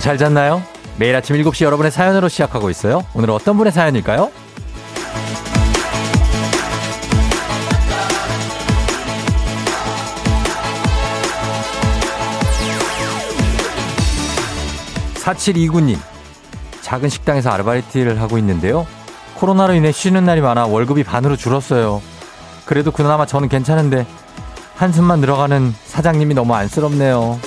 여러분 잘 잤나요? 매일 아침 7시 여러분의 사연으로 시작하고 있어요. 오늘은 어떤 분의 사연일까요? 4729님. 작은 식당에서 아르바이트를 하고 있는데요. 코로나로 인해 쉬는 날이 많아 월급이 반으로 줄었어요. 그래도 그나마 저는 괜찮은데 한숨만 늘어가는 사장님이 너무 안쓰럽네요.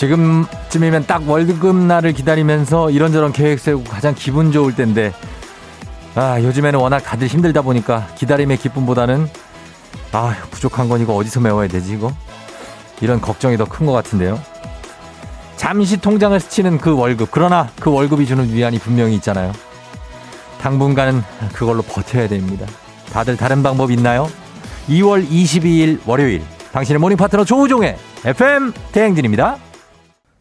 지금쯤이면 딱 월급 날을 기다리면서 이런저런 계획 세우고 가장 기분 좋을 텐데. 아 요즘에는 워낙 다들 힘들다 보니까 기다림의 기쁨보다는 아 부족한 건 이거 어디서 메워야 되지 이거? 이런 걱정이 더 큰 것 같은데요. 잠시 통장을 스치는 그 월급. 그러나 그 월급이 주는 위안이 분명히 있잖아요. 당분간은 그걸로 버텨야 됩니다. 다들 다른 방법 있나요? 2월 22일 월요일. 당신의 morning 파트너 조우종의 FM 대행진입니다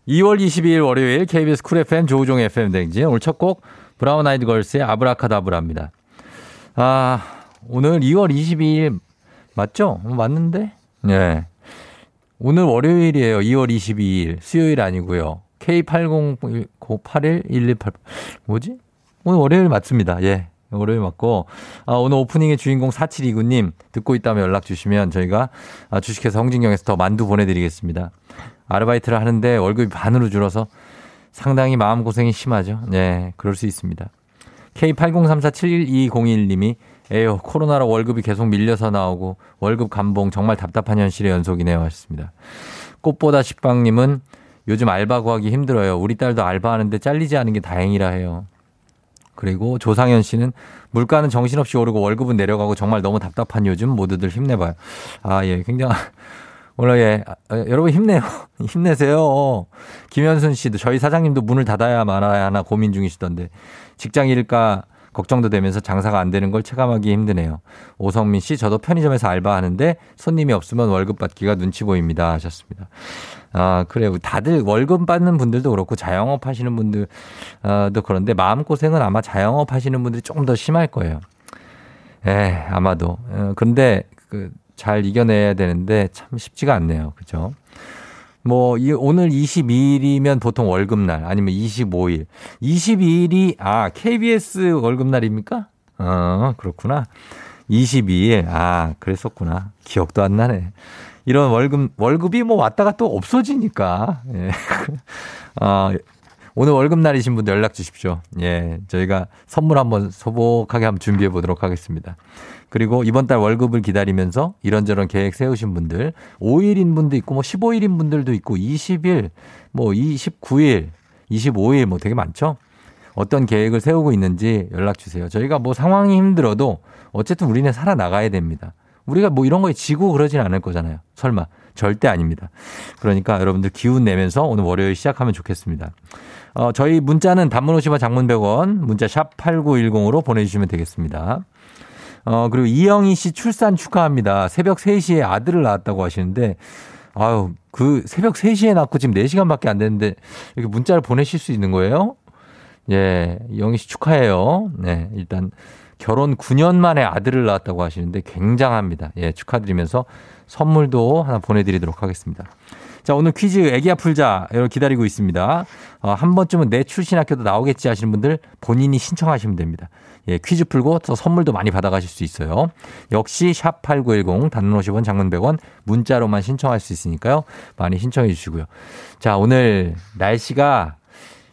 2월 22일 월요일 KBS 쿨 FM 조우종 FM 대행진 오늘 첫 곡 브라운 아이드 걸스의 아브라카다브라입니다. 아, 오늘 2월 22일 맞죠? 맞는데? 네. 오늘 월요일이에요. 2월 22일. 수요일 아니고요. K80811188 뭐지? 오늘 월요일 맞습니다. 예. 월요일 맞고 아, 오늘 오프닝의 주인공 4729님 듣고 있다면 연락 주시면 저희가 아, 주식회사 홍진경에서 더 만두 보내드리겠습니다. 아르바이트를 하는데 월급이 반으로 줄어서 상당히 마음고생이 심하죠. 네, 그럴 수 있습니다. K8034712201님이 에요, 코로나로 월급이 계속 밀려서 나오고 월급 감봉 정말 답답한 현실의 연속이네요 하셨습니다. 꽃보다 식빵님은 요즘 알바 구하기 힘들어요. 우리 딸도 알바하는데 잘리지 않은 게 다행이라 해요. 그리고 조상현 씨는 물가는 정신없이 오르고 월급은 내려가고 정말 너무 답답한 요즘 모두들 힘내봐요. 아, 예, 굉장히 오늘 예, 아, 여러분 힘내요. 힘내세요. 김현순 씨도 저희 사장님도 문을 닫아야 말아야 하나 고민 중이시던데 직장 일까 걱정도 되면서 장사가 안 되는 걸 체감하기 힘드네요. 오성민 씨 저도 편의점에서 알바하는데 손님이 없으면 월급 받기가 눈치 보입니다 하셨습니다. 아 그래요. 다들 월급 받는 분들도 그렇고 자영업 하시는 분들도 그런데 마음 고생은 아마 자영업 하시는 분들이 조금 더 심할 거예요. 에 아마도. 어, 그런데 그 잘 이겨내야 되는데 참 쉽지가 않네요. 그죠? 뭐, 이, 오늘 22일이면 보통 월급날, 아니면 25일. 22일이, 아, KBS 월급날입니까? 어, 그렇구나. 22일, 아, 그랬었구나. 기억도 안 나네. 이런 월급, 월급이 뭐 왔다가 또 없어지니까. 예. 어, 오늘 월급날이신 분들 연락 주십시오. 예, 저희가 선물 한번 소복하게 한번 준비해 보도록 하겠습니다. 그리고 이번 달 월급을 기다리면서 이런저런 계획 세우신 분들 5일인 분도 있고 뭐 15일인 분들도 있고 20일, 뭐 29일, 25일 뭐 되게 많죠. 어떤 계획을 세우고 있는지 연락 주세요. 저희가 뭐 상황이 힘들어도 어쨌든 우리는 살아나가야 됩니다. 우리가 뭐 이런 거에 지고 그러진 않을 거잖아요. 설마. 절대 아닙니다. 그러니까 여러분들 기운 내면서 오늘 월요일 시작하면 좋겠습니다. 어, 저희 문자는 단문 50원 장문 100원 문자 샵 8910으로 보내주시면 되겠습니다. 어, 그리고 이영희 씨 출산 축하합니다. 새벽 3시에 아들을 낳았다고 하시는데, 아유, 그 새벽 3시에 낳고 지금 4시간밖에 안 됐는데, 이렇게 문자를 보내실 수 있는 거예요? 예, 이영희 씨 축하해요. 네, 일단 결혼 9년 만에 아들을 낳았다고 하시는데 굉장합니다. 예, 축하드리면서 선물도 하나 보내드리도록 하겠습니다. 자, 오늘 퀴즈 애기야 풀자 여러분 기다리고 있습니다. 어, 한 번쯤은 내 출신 학교도 나오겠지 하시는 분들 본인이 신청하시면 됩니다. 예, 퀴즈 풀고 또 선물도 많이 받아가실 수 있어요. 역시 샵 8910 단문 50원 장문 100원 문자로만 신청할 수 있으니까요. 많이 신청해 주시고요. 자, 오늘 날씨가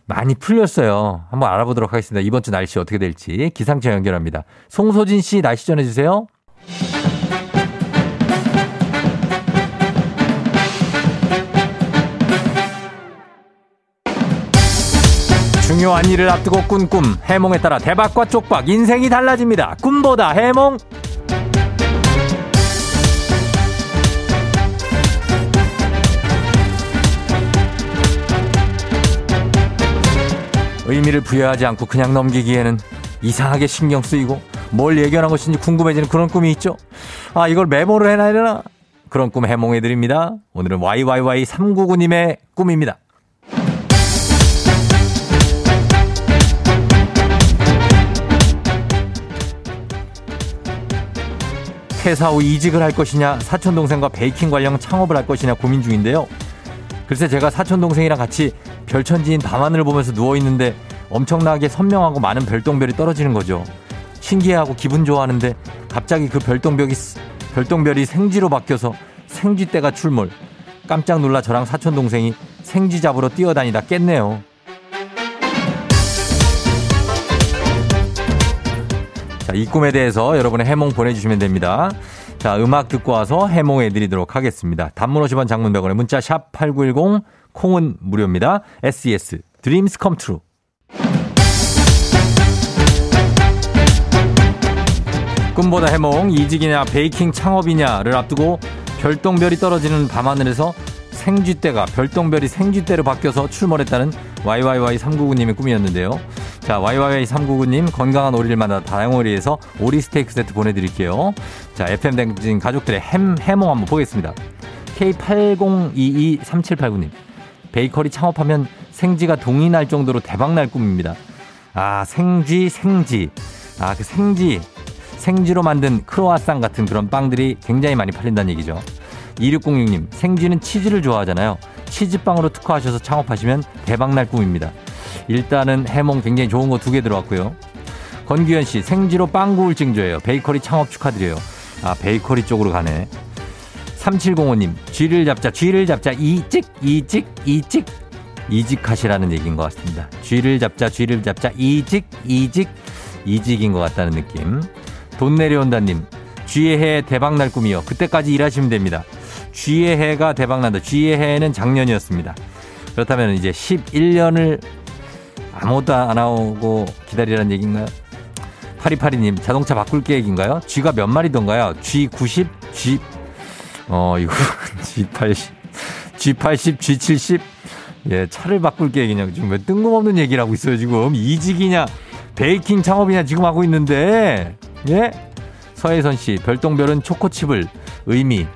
많이 풀렸어요. 한번 알아보도록 하겠습니다. 이번 주 날씨 어떻게 될지 기상청 연결합니다. 송소진 씨 날씨 전해 주세요. 중요한 일을 앞두고 꾼 꿈, 해몽에 따라 대박과 쪽박, 인생이 달라집니다. 꿈보다 해몽. 의미를 부여하지 않고 그냥 넘기기에는 이상하게 신경 쓰이고 뭘 예견한 것인지 궁금해지는 그런 꿈이 있죠. 아, 이걸 메모를 해놔야 되나? 그런 꿈 해몽해 드립니다. 오늘은 YYY399님의 꿈입니다. 퇴사 후 이직을 할 것이냐, 사촌 동생과 베이킹 관련 창업을 할 것이냐 고민 중인데요. 글쎄 제가 사촌 동생이랑 같이 별천지인 밤하늘을 보면서 누워 있는데 엄청나게 선명하고 많은 별똥별이 떨어지는 거죠. 신기해하고 기분 좋아하는데 갑자기 그 별똥별이 별똥별이 생쥐로 바뀌어서 생쥐떼가 출몰. 깜짝 놀라 저랑 사촌 동생이 생쥐 잡으러 뛰어다니다 깼네요. 자, 이 꿈에 대해서 여러분의 해몽 보내주시면 됩니다. 자, 음악 듣고 와서 해몽해 드리도록 하겠습니다. 단문 50원 장문 100원의 문자 샵 8910 콩은 무료입니다. SES Dreams Come True. 꿈보다 해몽 이직이냐 베이킹 창업이냐를 앞두고 별똥별이 떨어지는 밤하늘에서 생쥐떼가 별똥별이 생쥐떼로 바뀌어서 출몰했다는 YYY399님의 꿈이었는데요. 자, YYY399님 건강한 오리를 만나 다양오리에서 오리 스테이크 세트 보내드릴게요. 자, FM 댕진 가족들의 햄, 해몽 한번 보겠습니다. K80223789님. 베이커리 창업하면 생쥐가 동이 날 정도로 대박 날 꿈입니다. 아, 생쥐, 생쥐. 아, 그 생쥐. 생쥐로 만든 크로아상 같은 그런 빵들이 굉장히 많이 팔린다는 얘기죠. 2606님, 생쥐는 치즈를 좋아하잖아요. 치즈빵으로 특화하셔서 창업하시면 대박날 꿈입니다. 일단은 해몽 굉장히 좋은 거 두 개 들어왔고요. 권규현 씨, 생지로 빵 구울 징조예요. 베이커리 창업 축하드려요. 아, 베이커리 쪽으로 가네. 3705님, 쥐를 잡자, 쥐를 잡자, 이직, 이직, 이직. 이직하시라는 얘기인 것 같습니다. 쥐를 잡자, 쥐를 잡자, 이직, 이직, 이직인 것 같다는 느낌. 돈 내려온다님, 쥐의 해 대박날 꿈이요. 그때까지 일하시면 됩니다. 쥐의 해가 대박난다. 쥐의 해는 작년이었습니다. 그렇다면 이제 11년을 아무것도 안 하고 기다리라는 얘기인가요? 파리파리님, 자동차 바꿀 계획인가요? 쥐가 몇 마리던가요? G90, G, 어, 이거, G80, G80, G70? 예, 차를 바꿀 계획이냐. 지금 왜 뜬금없는 얘기를 하고 있어요, 지금. 이직이냐, 베이킹 창업이냐 지금 하고 있는데, 예? 서혜선 씨, 별똥별은 초코칩을 의미,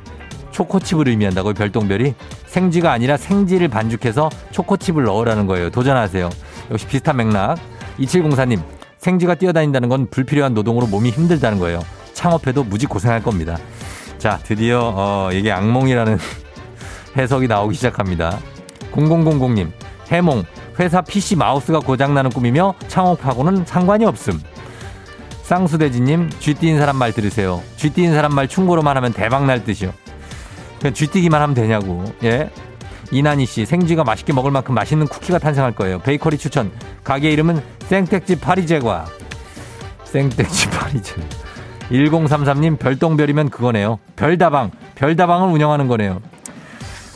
초코칩을 의미한다고요, 별똥별이? 생쥐가 아니라 생쥐를 반죽해서 초코칩을 넣으라는 거예요. 도전하세요. 역시 비슷한 맥락. 2704님, 생쥐가 뛰어다닌다는 건 불필요한 노동으로 몸이 힘들다는 거예요. 창업해도 무지 고생할 겁니다. 자, 드디어, 어, 이게 악몽이라는 해석이 나오기 시작합니다. 0000님, 해몽, 회사 PC 마우스가 고장나는 꿈이며 창업하고는 상관이 없음. 쌍수대지님, 쥐 띠인 사람 말 들으세요. 쥐 띠인 사람 말 충고로만 하면 대박 날 듯이요. 그냥 쥐뛰기만 하면 되냐고. 예. 이난희 씨, 생쥐가 맛있게 먹을 만큼 맛있는 쿠키가 탄생할 거예요. 베이커리 추천. 가게 이름은 생택집 파리제과. 생택집 파리제과. 1033님, 별똥별이면 그거네요. 별다방. 별다방을 운영하는 거네요.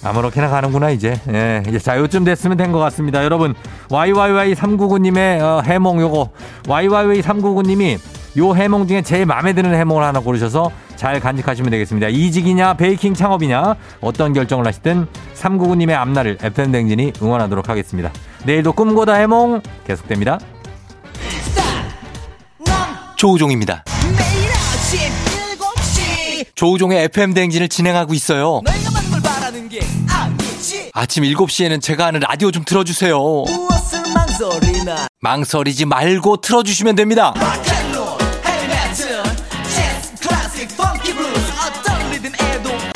아무렇게나 가는구나, 이제. 예. 자, 요쯤 됐으면 된 것 같습니다. 여러분, YYY399님의 어, 해몽 요거. YYY399님이 요 해몽 중에 제일 마음에 드는 해몽을 하나 고르셔서 잘 간직하시면 되겠습니다. 이직이냐 베이킹 창업이냐 어떤 결정을 하시든 399님의 앞날을 FM댕진이 응원하도록 하겠습니다. 내일도 꿈고다 해몽 계속됩니다. 조우종입니다. 조우종의 FM댕진을 진행하고 있어요. 아침 7시에는 제가 하는 라디오 좀 틀어주세요. 망설이지 말고 틀어주시면 됩니다.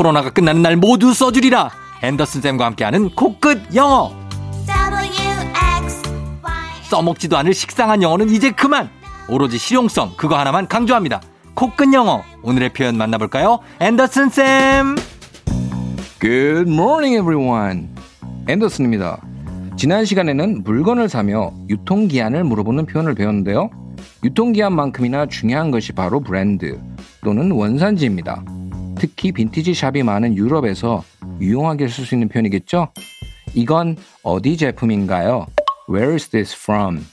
코로나가 끝나는 날 모두 써주리라. 앤더슨 쌤과 함께하는 코끝 영어. 써먹지도 않을 식상한 영어는 이제 그만. 오로지 실용성 그거 하나만 강조합니다. 코끝 영어. 오늘의 표현 만나볼까요? 앤더슨 쌤. Good morning everyone. 앤더슨입니다. 지난 시간에는 물건을 사며 유통기한을 물어보는 표현을 배웠는데요. 유통기한만큼이나 중요한 것이 바로 브랜드 또는 원산지입니다. 특히 빈티지 샵이 많은 유럽에서 유용하게 쓸 수 있는 표현이겠죠? 이건 어디 제품인가요? Where is this from?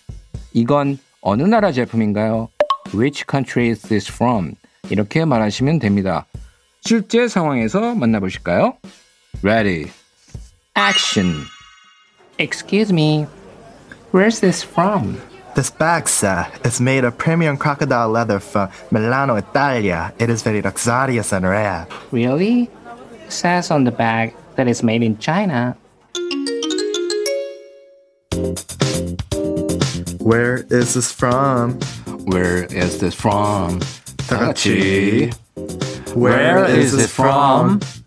이건 어느 나라 제품인가요? Which country is this from? 이렇게 말하시면 됩니다. 실제 상황에서 만나보실까요? Ready. Action. Excuse me. Where's this from? This bag, sir, is made of premium crocodile leather from Milano, Italia. It is very luxurious and rare. Really? It says on the bag that it's made in China. Where is this from? Where is this from? Tachi. Where, Where is, is this from? from?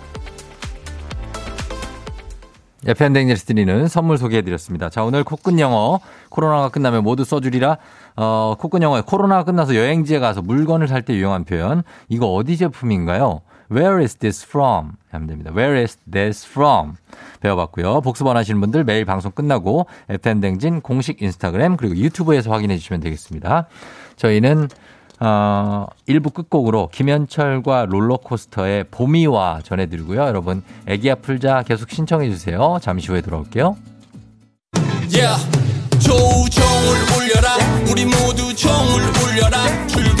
FM 대행진에서 드리는 선물 소개해드렸습니다. 자, 오늘 코끝 영어 코로나가 끝나면 모두 써주리라. 어, 코끝 영어에 코로나가 끝나서 여행지에 가서 물건을 살 때 유용한 표현. 이거 어디 제품인가요? Where is this from? 하면 됩니다. Where is this from? 배워봤고요. 복습 원하시는 분들 매일 방송 끝나고 FM 댕진 공식 인스타그램 그리고 유튜브에서 확인해 주시면 되겠습니다. 저희는 어, 1부 끝곡으로 김현철과 롤러코스터의 봄이 와 전해드리고요. 여러분, 애기야 풀자 계속 신청해 주세요. 잠시 후에 돌아올게요. Yeah. 조우종을 울려라 우리 모두 종을 울려라 출근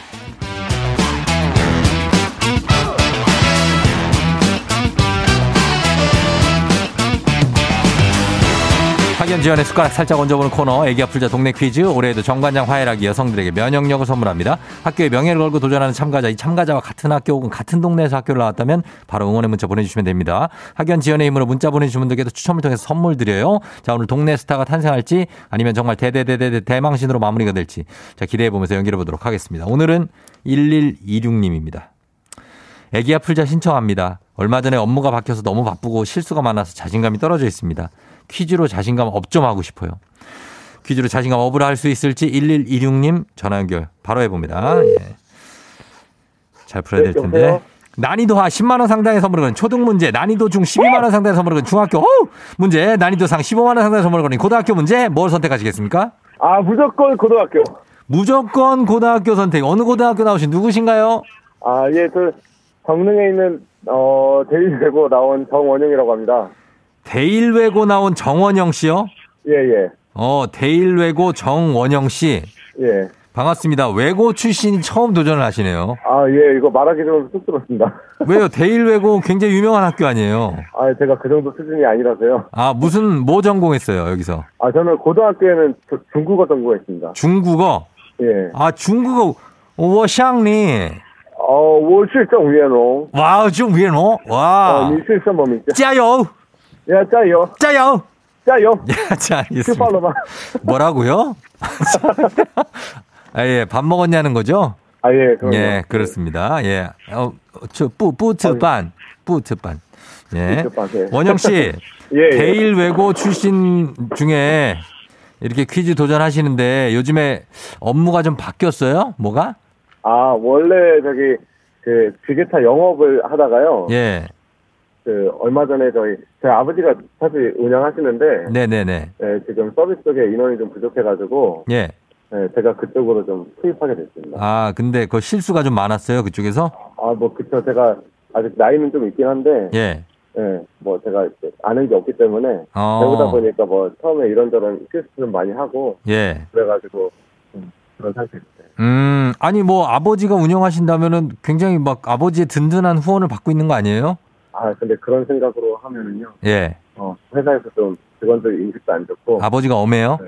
학연지원의 숟가락 살짝 얹어보는 코너 애기 아플자 동네 퀴즈 올해에도 정관장 화해락이 여성들에게 면역력을 선물합니다. 학교의 명예를 걸고 도전하는 참가자 이 참가자와 같은 학교 혹은 같은 동네에서 학교를 나왔다면 바로 응원의 문자 보내주시면 됩니다. 학연 지원의 힘으로 문자 보내주신 분들께도 추첨을 통해서 선물 드려요. 자 오늘 동네 스타가 탄생할지 아니면 정말 대대대대 대망신으로 마무리가 될지 자 기대해보면서 연기해 보도록 하겠습니다. 오늘은 1126님입니다. 애기 아플자 신청합니다. 얼마 전에 업무가 바뀌어서 너무 바쁘고 실수가 많아서 자신감이 떨어져 있습니다. 퀴즈로 자신감 up 좀 하고 싶어요. 퀴즈로 자신감 up을 할 수 있을지 1126님 전화 연결 바로 해봅니다. 예. 잘 풀어야 될 텐데. 여보세요? 난이도 하 10만 원 상당의 선물을 거는 초등 문제, 난이도 중 12만 원 상당의 선물을 거는 중학교 어우! 문제, 난이도 상 15만 원 상당의 선물을 거는 고등학교 문제 뭘 선택하시겠습니까? 아, 무조건 고등학교. 무조건 고등학교 선택. 어느 고등학교 나오신 누구신가요? 아, 예, 저 정릉에 있는 어 대일외고 나온 정원영이라고 합니다. 대일외고 나온 정원영 씨요? 예, 예, 어, 대일외고 정원영 씨. 예. 반갑습니다. 외고 출신이 처음 도전을 하시네요. 아, 예, 이거 말하기 좀 쑥스럽습니다. 왜요? 대일외고 굉장히 유명한 학교 아니에요? 아, 제가 그 정도 수준이 아니라서요. 아, 무슨, 뭐 전공했어요, 여기서? 아, 저는 고등학교에는 저- 중국어 전공했습니다. 중국어? 예. 아, 중국어, 我想你. 어, 我是郑元龙. 와우, 좀 위에 너? 어, 와. 你是什么名字?加油! 야, 짜요. 짜요. 짜요. 야, 예, 자, 알겠습니다. 그 뭐라고요? 아, 예, 밥 먹었냐는 거죠? 아, 예, 그럼. 예, 그렇습니다. 예. 예. 어, 저, 뿌, 뿌트반. 뿌트반. 예. 원영 씨. 예, 대일 외고 출신 중에 이렇게 퀴즈 도전하시는데 요즘에 업무가 좀 바뀌었어요? 뭐가? 아, 원래 저기 그 기계차 영업을 하다가요. 예. 그 얼마 전에 저희 저희 아버지가 사실 운영하시는데 네네네. 예, 지금 서비스 쪽에 인원이 좀 부족해가지고 예. 예, 제가 그쪽으로 좀 투입하게 됐습니다. 아, 근데 그 실수가 좀 많았어요, 그쪽에서? 아, 뭐 그쵸 제가 아직 나이는 좀 있긴 한데 예. 예, 뭐 제가 아는 게 없기 때문에 어. 배우다 보니까 뭐 처음에 이런저런 실수 좀 많이 하고 예. 그래가지고 좀 그런 상태였어요. 음, 아니 뭐 아버지가 운영하신다면은 굉장히 막 아버지의 든든한 후원을 받고 있는 거 아니에요? 아, 근데 그런 생각으로 하면은요, 예. 어, 회사에서 좀 직원들 인식도 안 좋고 아버지가 엄해요?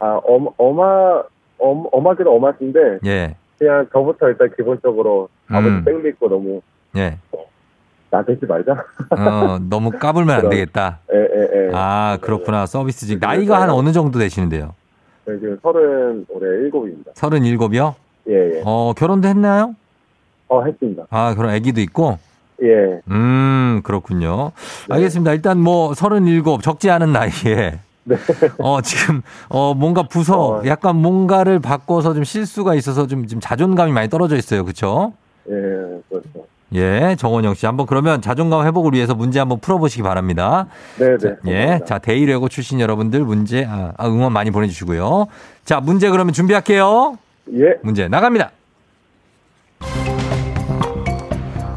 아, 엄, 어마, 엄, 엄하기도 엄하신데, 예. 그냥 저부터 일단 기본적으로 아버지 음. 땡 믿고 너무 예. 나대지 말자. 어, 너무 까불면 안. 되겠다. 예, 예, 예. 아, 그렇구나. 서비스직. 나이가 한 어느 정도 되시는데요? 저희 지금 서른 올해 일곱입니다. 서른 일곱이요? 예, 예. 어, 결혼도 했나요? 어, 했습니다. 아, 그럼 아기도 있고? 예. 음, 그렇군요. 알겠습니다. 일단 뭐, 서른일곱, 적지 않은 나이에. 네. 어, 지금, 어, 뭔가 부서, 어. 약간 뭔가를 바꿔서 좀 실수가 있어서 좀, 지금 자존감이 많이 떨어져 있어요. 그쵸? 예, 그렇죠. 예, 정원영 씨. 한번 그러면 자존감 회복을 위해서 문제 한번 풀어보시기 바랍니다. 네, 자, 네. 예. 자, 대일외고 출신 여러분들 문제, 아, 아, 응원 많이 보내주시고요. 자, 문제 그러면 준비할게요. 예. 문제 나갑니다.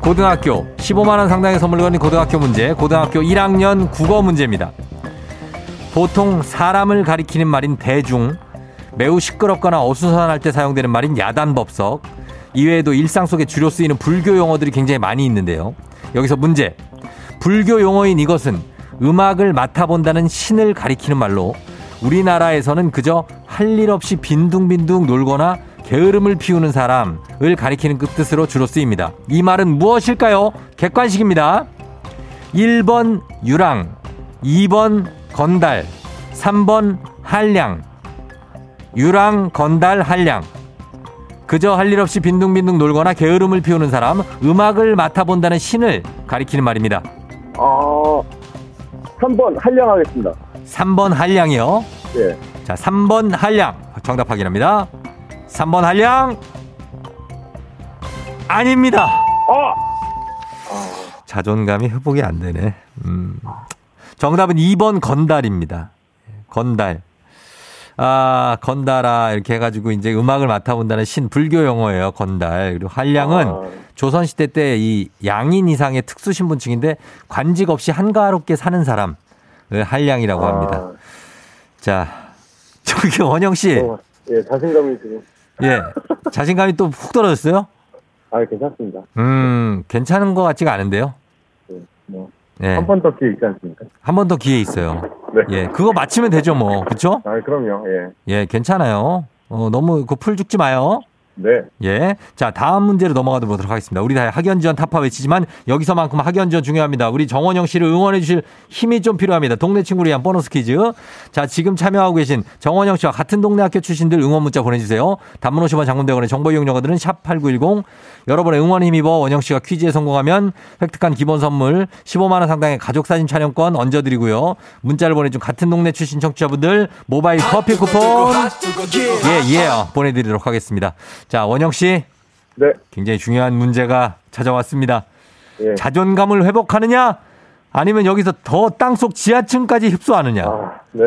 고등학교 15만 원 상당의 선물 거는 고등학교 문제. 고등학교 1학년 국어 문제입니다. 보통 사람을 가리키는 말인 대중, 매우 시끄럽거나 어수선할 때 사용되는 말인 야단법석, 이외에도 일상 속에 주로 쓰이는 불교 용어들이 굉장히 많이 있는데요. 여기서 문제. 불교 용어인 이것은 음악을 맡아본다는 신을 가리키는 말로 우리나라에서는 그저 할 일 없이 빈둥빈둥 놀거나 게으름을 피우는 사람을 가리키는 그 뜻으로 주로 쓰입니다. 이 말은 무엇일까요? 객관식입니다. 1번 유랑, 2번 건달, 3번 한량. 유랑, 건달, 한량. 그저 할 일 없이 빈둥빈둥 놀거나 게으름을 피우는 사람, 음악을 맡아본다는 신을 가리키는 말입니다. 어, 3번 한량 하겠습니다. 3번 한량이요. 예. 자, 3번 한량. 정답 확인합니다. 3번 한량. 아닙니다. 아! 자존감이 회복이 안 되네. 음. 정답은 2번 건달입니다. 건달. 아, 건달아. 이렇게 해가지고 이제 음악을 맡아본다는 신, 불교 용어예요. 건달. 그리고 한량은 아. 조선시대 때 이 양인 이상의 특수 신분층인데 관직 없이 한가롭게 사는 사람을 한량이라고 합니다. 아, 자, 저기 원영 씨. 어, 예, 자신감이 지금. 예. 자신감이 또 훅 떨어졌어요? 아, 괜찮습니다. 음, 괜찮은 것 같지가 않은데요. 예, 뭐, 예. 한번 더 기회 있지 않습니까? 한 번 더 기회 있어요. 네. 예, 그거 맞히면 되죠, 뭐. 그쵸? 아, 그럼요. 예. 예, 괜찮아요. 어, 너무 그 풀 죽지 마요. 네. 예. 자, 다음 문제로 넘어가 보도록 하겠습니다. 우리 다 학연 지원 타파 외치지만 여기서만큼 학연 지원 중요합니다. 우리 정원영 씨를 응원해 주실 힘이 좀 필요합니다. 동네 친구를 위한 보너스 퀴즈. 자, 지금 참여하고 계신 정원영 씨와 같은 동네 학교 출신들 응원 문자 보내 주세요. 단문 50원 장문대원의 정보 이용료들은 샵8910. 여러분의 응원 힘입어 원영 씨가 퀴즈에 성공하면 획득한 기본 선물 15만 원 상당의 가족 사진 촬영권 얹어 드리고요. 문자를 보내 준 같은 동네 출신 청취자분들 모바일 커피 쿠폰 예, 예, 어, 보내 드리도록 하겠습니다. 자, 원영 씨. 네. 굉장히 중요한 문제가 찾아왔습니다. 예. 자존감을 회복하느냐? 아니면 여기서 더 땅속 지하층까지 흡수하느냐? 아, 네.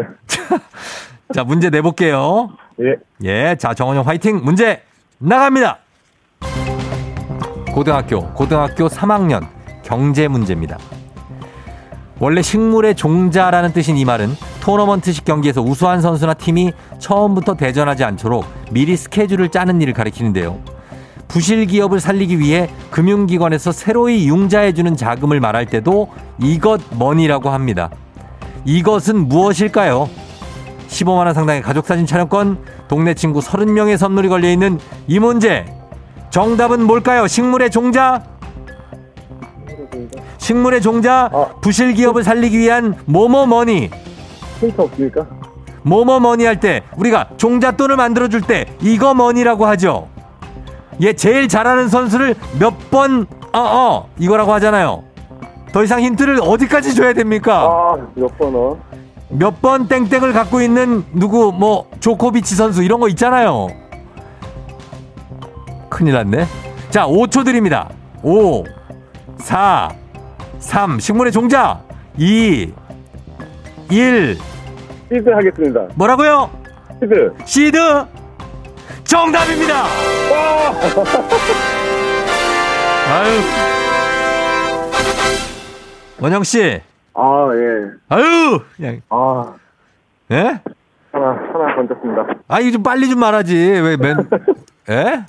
자, 문제 내볼게요. 예. 예, 자, 정원영 화이팅! 문제 나갑니다! 고등학교, 고등학교 3학년 경제 문제입니다. 원래 식물의 종자라는 뜻인 이 말은 토너먼트식 경기에서 우수한 선수나 팀이 처음부터 대전하지 않도록 미리 스케줄을 짜는 일을 가리키는데요. 부실 기업을 살리기 위해 금융기관에서 새로이 융자해주는 자금을 말할 때도 이것 머니라고 합니다. 이것은 무엇일까요? 15만원 상당의 가족사진 촬영권, 동네 친구 30명의 선물이 걸려있는 이 문제. 정답은 뭘까요? 식물의 종자? 식물의 종자, 아. 부실 기업을 살리기 위한 모모머니. 힌트 없습니까? 모모머니 할 때 우리가 종잣돈을 만들어 줄 때 이거 머니라고 하죠. 얘 제일 잘하는 선수를 몇번 어어 이거라고 하잖아요. 더 이상 힌트를 어디까지 줘야 됩니까? 아, 몇 번 어? 몇 번 땡땡을 갖고 있는 누구 뭐 조코비치 선수 이런 거 있잖아요. 큰일 났네. 자, 5초 드립니다. 5 4 3 식물의 종자 2 1 시드 하겠습니다. 뭐라고요? 시드. 시드 정답입니다. 아유. 원영 씨. 아, 예. 아유. 그냥 아, 예? 하나, 하나 던졌습니다. 아, 이거 좀 빨리 좀 말하지. 왜 맨? 예?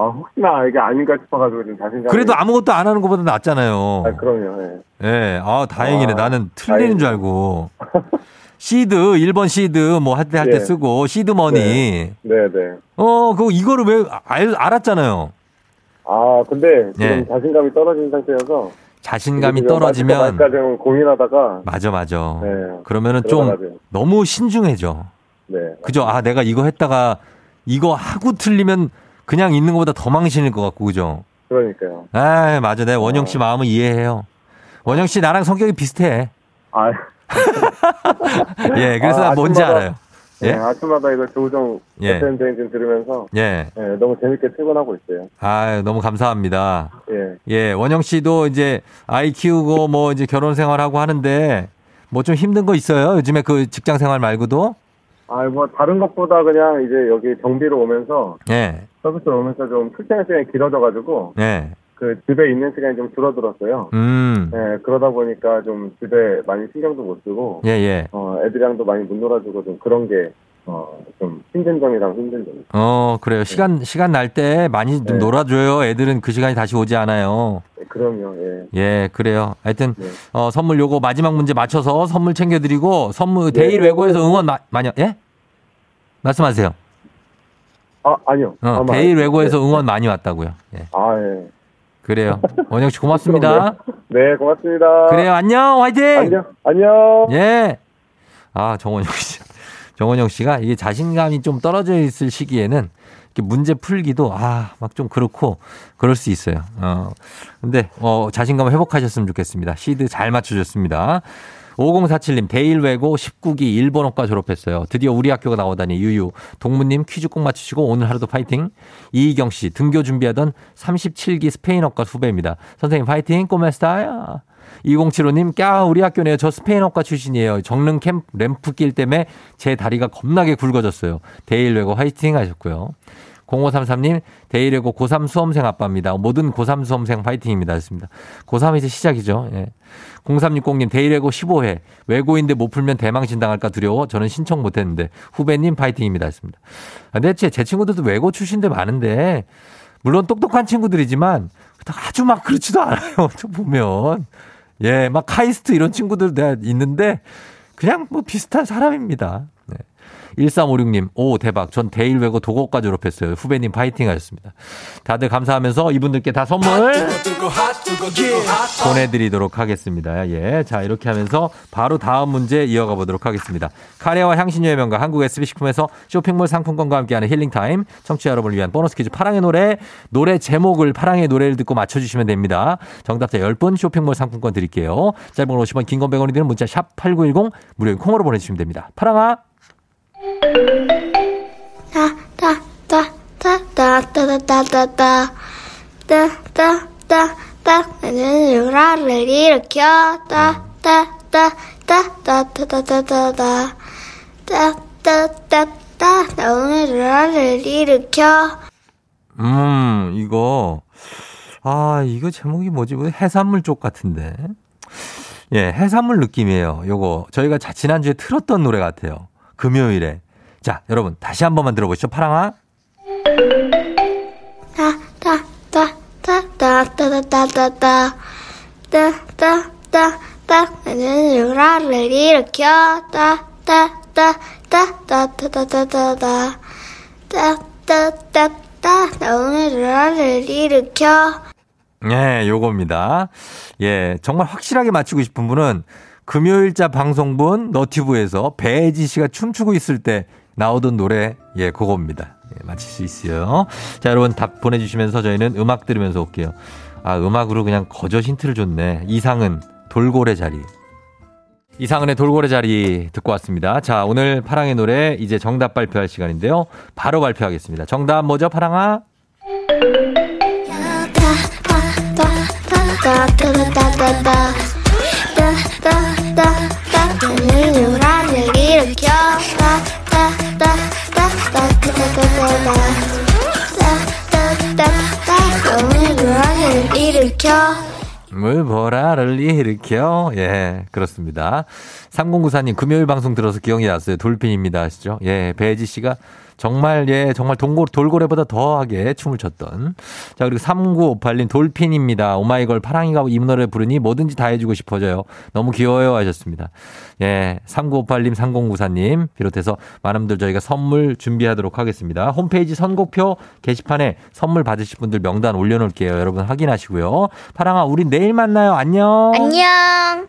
아, 혹시나 이게 아닌가 싶어가지고 좀 자신감이. 그래도 아무것도 안 하는 것보다 낫잖아요. 아, 그럼요, 예. 예. 아, 다행이네. 아, 나는 틀리는 다행이네. 줄 알고. 시드, 1번 시드 뭐 할 때 할때 예. 쓰고 seed money. 네, 네. 어, 그거 이거를 왜 알, 알았잖아요. 아, 근데 지금 예. 자신감이 떨어진 상태여서. 자신감이 떨어지면 좀 고민하다가. 맞아 맞아. 네. 그러면은 좀. 너무 신중해져. 네. 그죠? 아, 내가 이거 했다가 이거 하고 틀리면 그냥 있는 것보다 더 망신일 것 같고, 그죠? 그러니까요. 아, 맞아. 내가 원영 씨 마음을 이해해요. 원영 씨 나랑 성격이 비슷해. 아, 예, 그래서 아, 나 뭔지 아침마다- 알아요. 네, 예? 아침마다 이거 조우종 예. FM 대행진 들으면서 예. 네, 너무 재밌게 출근하고 있어요. 아, 너무 감사합니다. 예. 예, 원영 씨도 이제 아이 키우고 뭐 이제 결혼 생활하고 하는데 뭐 좀 힘든 거 있어요? 요즘에 그 직장 생활 말고도? 아, 뭐 다른 것보다 그냥 이제 여기 정비로 오면서 예. 서비스로 오면서 좀 출퇴근 시간이 길어져가지고 예. 그 집에 있는 시간이 좀 줄어들었어요. 음. 네, 그러다 보니까 좀 집에 많이 신경도 못 쓰고 예, 예. 어, 애들이랑도 많이 못 놀아주고 좀 그런 게 어, 좀 힘든 점이랑 힘든 점. 어, 그래요. 시간, 시간 날 때 많이 좀 네. 놀아줘요. 애들은 그 시간이 다시 오지 않아요. 네, 그럼요. 예. 예, 그래요. 하여튼, 네. 어, 선물 요거 마지막 문제 맞춰서 선물 챙겨드리고, 선물, 네. 데일 외고에서 응원 마, 많이, 예? 말씀하세요. 아, 아니요. 어, 알겠습니다. 외고에서 응원 많이 왔다고요. 예. 아, 예. 그래요. 원영 씨 고맙습니다. 네, 고맙습니다. 그래요. 안녕. 화이팅! 안녕. 안녕. 예. 아, 정원영 씨. 정원영 씨가 이게 자신감이 좀 떨어져 있을 시기에는 이렇게 문제 풀기도 아, 막 좀 그렇고 그럴 수 있어요. 어. 근데 어, 자신감을 회복하셨으면 좋겠습니다. 시드 잘 맞춰 줬습니다. 5047님, 데일 외고 19기 일본어과 졸업했어요. 드디어 우리 학교가 나오다니 유유. 동무님 퀴즈 꼭 맞추시고 오늘 하루도 파이팅. 이희경 씨, 등교 준비하던 37기 스페인어과 후배입니다. 선생님 파이팅, Cómo está야. 2075님, 까, 우리 학교네요. 저 스페인어과 출신이에요. 정릉 캠 램프 길 때문에 제 다리가 겁나게 굵어졌어요. 데일 외고 화이팅 하셨고요. 0533님, 데일외고 고3 수험생 아빠입니다. 모든 고3 수험생 파이팅입니다. 했습니다. 고3 이제 시작이죠. 예. 0360님, 데일외고 15회. 외고인데 못 풀면 대망신 당할까 두려워. 저는 신청 못 했는데. 후배님 파이팅입니다. 했습니다. 아, 근데 제, 제 친구들도 외고 출신들 많은데, 물론 똑똑한 친구들이지만, 아주 막 그렇지도 않아요. 좀 보면. 예, 막 카이스트 이런 친구들 내가 있는데, 그냥 뭐 비슷한 사람입니다. 네. 1356님, 오, 대박. 전 대일 외고 도곡과 졸업했어요. 후배님 파이팅 하셨습니다. 다들 감사하면서 이분들께 다 선물 보내드리도록 하겠습니다. 예. 자, 이렇게 하면서 바로 다음 문제 이어가 보도록 하겠습니다. 카레와 향신료의 명가 한국 SB식품에서 쇼핑몰 상품권과 함께하는 힐링타임. 청취자 여러분을 위한 보너스 퀴즈 파랑의 노래. 노래 제목을 파랑의 노래를 듣고 맞춰주시면 됩니다. 정답자 10분 쇼핑몰 상품권 드릴게요. 짧은 걸 50원, 긴건 100원이 드는 문자 샵8910 무료인 콩으로 보내주시면 됩니다. 파랑아. 음, 이거. 아, 이거 제목이 뭐지? 뭐 해산물 쪽 같은데. 예, 해산물 느낌이에요. 요거. 저희가 자, 지난주에 틀었던 노래 같아요. 금요일에. 자, 여러분, 다시 한 번만 들어보시죠. 파랑아. 따따따따따따따따따 따따따따 나는 유라를 일으켜 따따따따따따따따따 따따따따 나 오늘 유라를 일으켜 예, 요겁니다. 예, 정말 확실하게 맞히고 싶은 분은 금요일자 방송분 너튜브에서 배혜지 씨가 춤추고 있을 때 나오던 노래, 예, 그겁니다. 예, 맞힐 수 있어요. 자, 여러분 답 보내주시면서 저희는 음악 들으면서 올게요. 아, 음악으로 그냥 거저 힌트를 줬네. 이상은 돌고래 자리. 이상은의 돌고래 자리 듣고 왔습니다. 자, 오늘 파랑의 노래 이제 정답 발표할 시간인데요. 바로 발표하겠습니다. 정답 뭐죠, 파랑아? 물보라를 일으켜. 예, 그렇습니다. 3094님, 금요일 방송 들어서 기억이 났어요. 돌핀입니다. 아시죠? 예, 배지 씨가 정말, 예, 정말 동고, 돌고래보다 더하게 춤을 췄던. 자, 그리고 3958님, 돌핀입니다. 오마이걸 파랑이가 이 노래 부르니 뭐든지 다 해주고 싶어져요. 너무 귀여워요. 하셨습니다. 예, 3958님, 3094님, 비롯해서 많은 분들 저희가 선물 준비하도록 하겠습니다. 홈페이지 선곡표 게시판에 선물 받으실 분들 명단 올려놓을게요. 여러분 확인하시고요. 파랑아, 우리 내일 만나요. 안녕. 안녕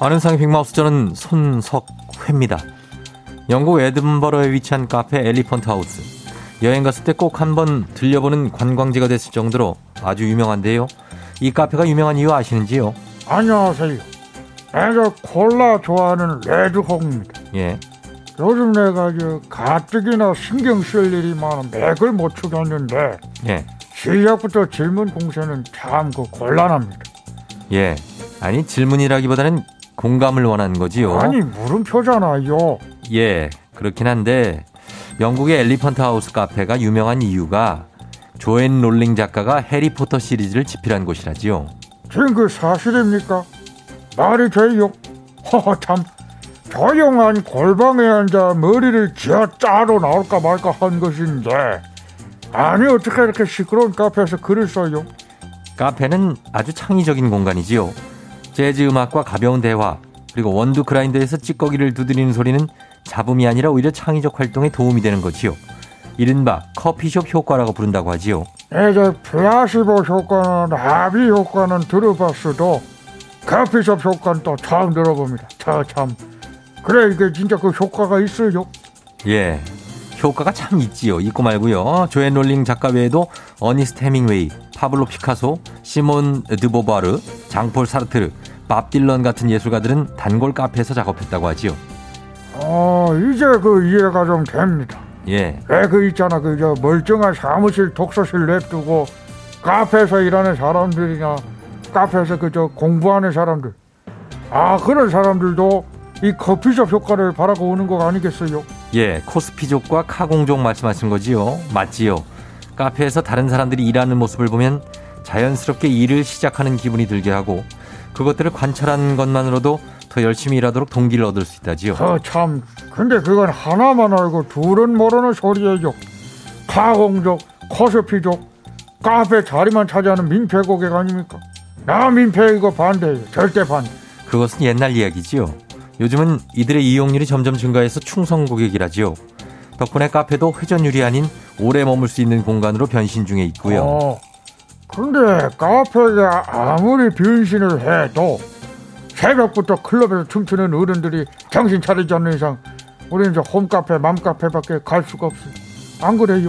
아는상의 빅마우스 저는 손석회입니다. 영국 에든버러에 위치한 카페 엘리펀트 하우스. 여행 갔을 때 꼭 한번 들려보는 관광지가 됐을 정도로 아주 유명한데요. 이 카페가 유명한 이유 아시는지요? 안녕하세요. 내가 콜라 좋아하는 레드홍입니다. 예. 요즘 내가 저 가뜩이나 신경 쓸 일이 많아 맥을 못 추겠는데 예. 시작부터 질문 공세는 참 그 곤란합니다. 예. 아니, 질문이라기보다는 공감을 원하는 거지요. 아니 물음표잖아요. 예. 그렇긴 한데 영국의 엘리펀트 하우스 카페가 유명한 이유가 조앤 롤링 작가가 해리포터 시리즈를 집필한 곳이라지요. 지금 그 사실입니까? 말이 돼요? 허허 참 조용한 골방에 앉아 머리를 쥐어 짜로 나올까 말까 한 것인데 아니 어떻게 이렇게 시끄러운 카페에서 글을 써요? 카페는 아주 창의적인 공간이지요. 재즈 음악과 가벼운 대화, 그리고 원두 그라인더에서 찌꺼기를 두드리는 소리는 잡음이 아니라 오히려 창의적 활동에 도움이 되는 거지요. 이른바 커피숍 효과라고 부른다고 하지요. 이제 플라시보 효과는 아비 효과는 들어봤어도 커피숍 효과는 또 처음 들어봅니다. 저 참 그래 이게 진짜 그 효과가 있어요. 예. 효과가 참 있지요. 있고 말고요. 조앤 롤링 작가 외에도 어니스트 헤밍웨이, 파블로 피카소, 시몬 드보바르, 장폴 사르트르, 밥 딜런 같은 예술가들은 단골 카페에서 작업했다고 하지요. 어, 이제 그 이해가 좀 됩니다. 예. 왜 그 있잖아 그 저 멀쩡한 사무실 독서실 냅두고 카페에서 일하는 사람들이나 카페에서 그 저 공부하는 사람들 아 그런 사람들도 이 커피숍 효과를 바라고 오는 거 아니겠어요? 예, 코스피족과 카공족 말씀하신 거지요. 맞지요. 카페에서 다른 사람들이 일하는 모습을 보면 자연스럽게 일을 시작하는 기분이 들게 하고 그것들을 관찰하는 것만으로도 더 열심히 일하도록 동기를 얻을 수 있다지요. 어참 근데 그건 하나만 알고 둘은 모르는 소리예요. 카공족, 커피족, 카페 자리만 차지하는 민폐 고객 아닙니까? 나 민폐 이거 반대예요. 절대 반대. 그것은 옛날 이야기지요. 요즘은 이들의 이용률이 점점 증가해서 충성 고객이라지요. 덕분에 카페도 회전율이 아닌 오래 머물 수 있는 공간으로 변신 중에 있고요. 어, 근데 카페가 아무리 변신을 해도 새벽부터 클럽에서 춤추는 어른들이 정신 차리지 않는 이상 우리는 이제 홈카페, 맘카페밖에 갈 수가 없어요. 안 그래요?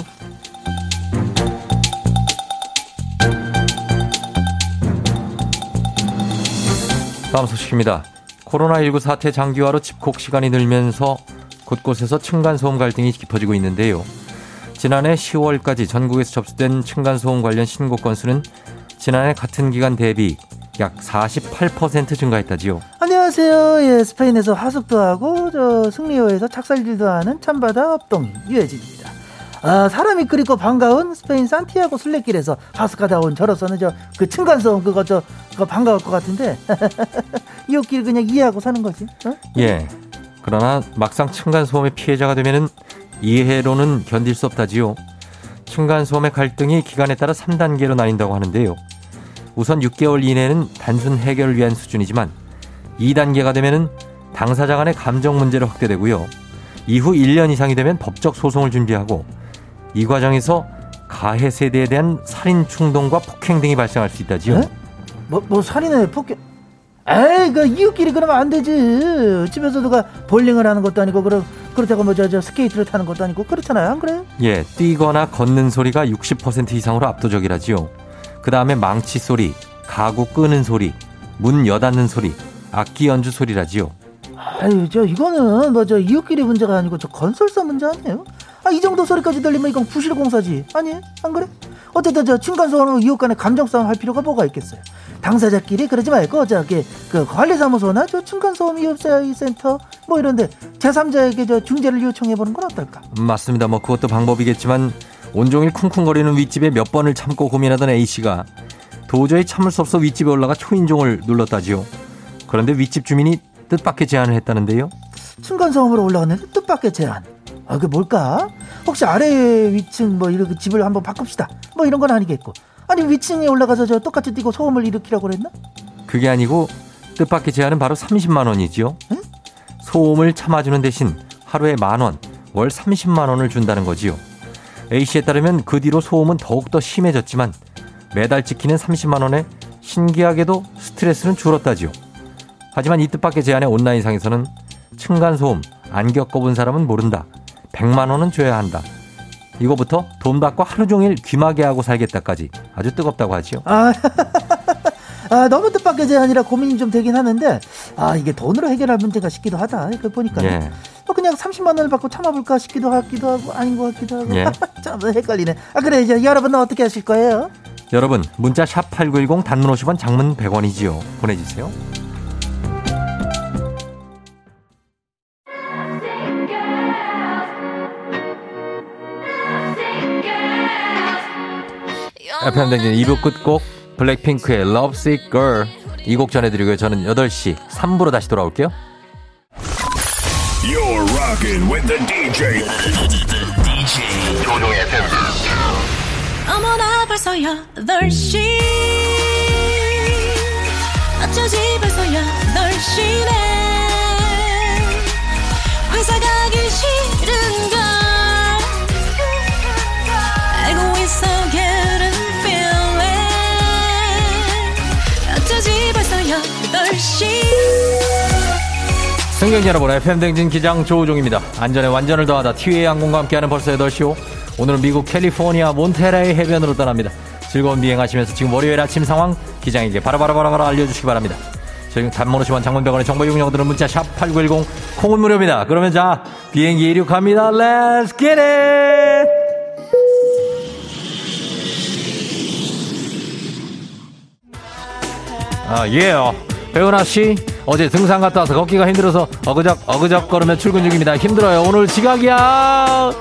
다음 소식입니다. 코로나19 사태 장기화로 집콕 시간이 늘면서 곳곳에서 층간소음 갈등이 깊어지고 있는데요. 지난해 10월까지 전국에서 접수된 층간소음 관련 신고 건수는 지난해 같은 기간 대비 약 48% 증가했다지요. 안녕하세요. 예, 스페인에서 하숙도 하고 저 승리호에서 착살질도 하는 참바다 업동 유해진입니다. 아, 사람이 그리고 반가운 스페인 산티아고 순례길에서 온 저로서는 저 그 층간소음 그거 저 그거 반가울 것 같은데 이웃길 그냥 이해하고 사는 거지. 어? 예. 그러나 막상 층간소음의 피해자가 되면은 이해로는 견딜 수 없다지요. 층간소음의 갈등이 기간에 따라 3단계로 나뉜다고 하는데요. 우선 6개월 이내는 단순 해결을 위한 수준이지만 2단계가 되면은 당사자 간의 감정 문제로 확대되고요. 이후 1년 이상이 되면 법적 소송을 준비하고 이 과정에서 가해 세대에 대한 살인 충동과 폭행 등이 발생할 수 있다지요. 에? 뭐, 뭐 살인에 폭격. 에이, 그 이웃끼리 그러면 안 되지. 집에서 누가 볼링을 하는 것도 아니고 그럼 그렇다고 뭐저 저 스케이트를 타는 것도 아니고 그렇잖아요, 안 그래요? 예, 뛰거나 걷는 소리가 60% 이상으로 압도적이라지요. 그 다음에 망치 소리, 가구 끄는 소리, 문 여닫는 소리, 악기 연주 소리라지요. 아유, 저 이거는 뭐 저 이웃끼리 문제가 아니고 저 건설사 문제 아니에요? 아, 이 정도 소리까지 들리면 이건 부실 공사지. 아니? 안 그래? 어쨌든 저 층간소음으로 이웃 간에 감정 싸움 할 필요가 뭐가 있겠어요? 당사자끼리 그러지 말고 저기 그 관리사무소나 저 층간소음 이웃사회 센터 뭐 이런데 제3자에게 저 중재를 요청해 보는 건 어떨까? 음, 맞습니다. 뭐 그것도 방법이겠지만 온종일 쿵쿵거리는 윗집에 몇 번을 참고 고민하던 A씨가 도저히 참을 수 없어 윗집에 올라가 초인종을 눌렀다지요. 그런데 윗집 주민이 뜻밖의 제안을 했다는데요. 층간소음으로 올라갔는데 뜻밖의 제안. 아, 그게 뭘까? 혹시 아래 위층 뭐 이렇게 집을 한번 바꿉시다. 뭐 이런 건 아니겠고. 아니 위층에 올라가서 저 똑같이 뛰고 소음을 일으키라고 그랬나? 그게 아니고 뜻밖의 제안은 바로 30만 원이지요. 소음을 참아주는 대신 하루에 만 원, 월 30만 원을 준다는 거지요. A씨에 따르면 그 뒤로 소음은 더욱더 심해졌지만 매달 지키는 30만 원에 신기하게도 스트레스는 줄었다지요. 하지만 이 뜻밖의 제안의 온라인상에서는 층간 소음 안 겪어본 사람은 모른다. 100만 원은 줘야 한다. 이거부터 돈 받고 하루 종일 귀마개 하고 살겠다까지 아주 뜨겁다고 하지요. 아, 아 너무 뜻밖의 제안이라 고민이 좀 되긴 하는데 아 이게 돈으로 해결할 문제가 싶기도 하다. 그 보니까 예. 또 그냥 30만 원을 받고 참아볼까 싶기도 하기도 하고 아닌 것 같기도 하고 예. 참 헷갈리네. 아 그래 이제 여러분은 어떻게 하실 거예요? 여러분 문자 샵 8910 단문 50원 장문 100원이지요. 보내주세요. FM 댕진 2부 끝곡 블랙핑크의 Lovesick Girl 이 곡 전해드리고요. 저는 8시 3부로 다시 돌아올게요. You're rocking with the DJ. DJ 조종의 FM. 어머나 벌써 8시 어쩌지 벌써 8시네 회사 가기 싫은 승객 여러분, FM댕진 기장 조우종입니다. 안전에 완전을 더하다 티웨이 항공과 함께하는 벌써 8시오. 오늘은 미국 캘리포니아 몬테레이 해변으로 떠납니다. 즐거운 비행하시면서 지금 월요일 아침 상황 기장에게 바로바로바로바로 알려주시기 바랍니다. 저희 단문 50원 장문병원의 정보 이용료들은 문자 샵 8910 콩은 무료입니다. 그러면 자 비행기 이륙합니다. Let's get it! 아, 예요. 배은하 씨, 어제 등산 갔다 와서 걷기가 힘들어서 어그적 어그적 걸으며 출근 중입니다. 힘들어요. 오늘 지각이야.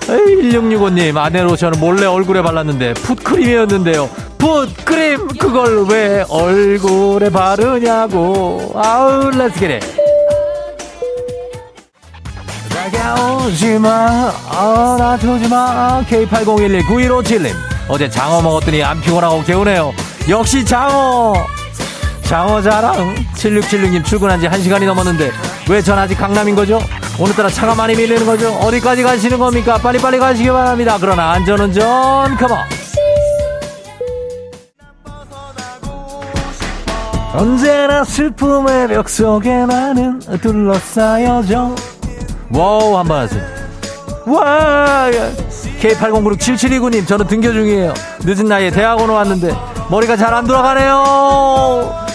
1665님, 아내 로션을 몰래 얼굴에 발랐는데 foot cream이었는데요. foot cream 그걸 왜 얼굴에 바르냐고. 아우, let's get it. 다가오지마, 어, 놔두지마. K80119157님, 어제 장어 먹었더니 안 피곤하고 개운해요. 역시 장어. 장어 자랑 7676님 출근한 지 1시간이 넘었는데 왜 전 아직 강남인 거죠? 오늘따라 차가 많이 밀리는 거죠? 어디까지 가시는 겁니까? 빨리빨리 가시기 바랍니다. 그러나 안전운전 come on 언제나 슬픔의 벽 속에 나는 둘러싸여져 wow 한번 하세요 와 K80967729님 저는 등교 중이에요 늦은 나이에 대학원 왔는데 머리가 잘 안 돌아가네요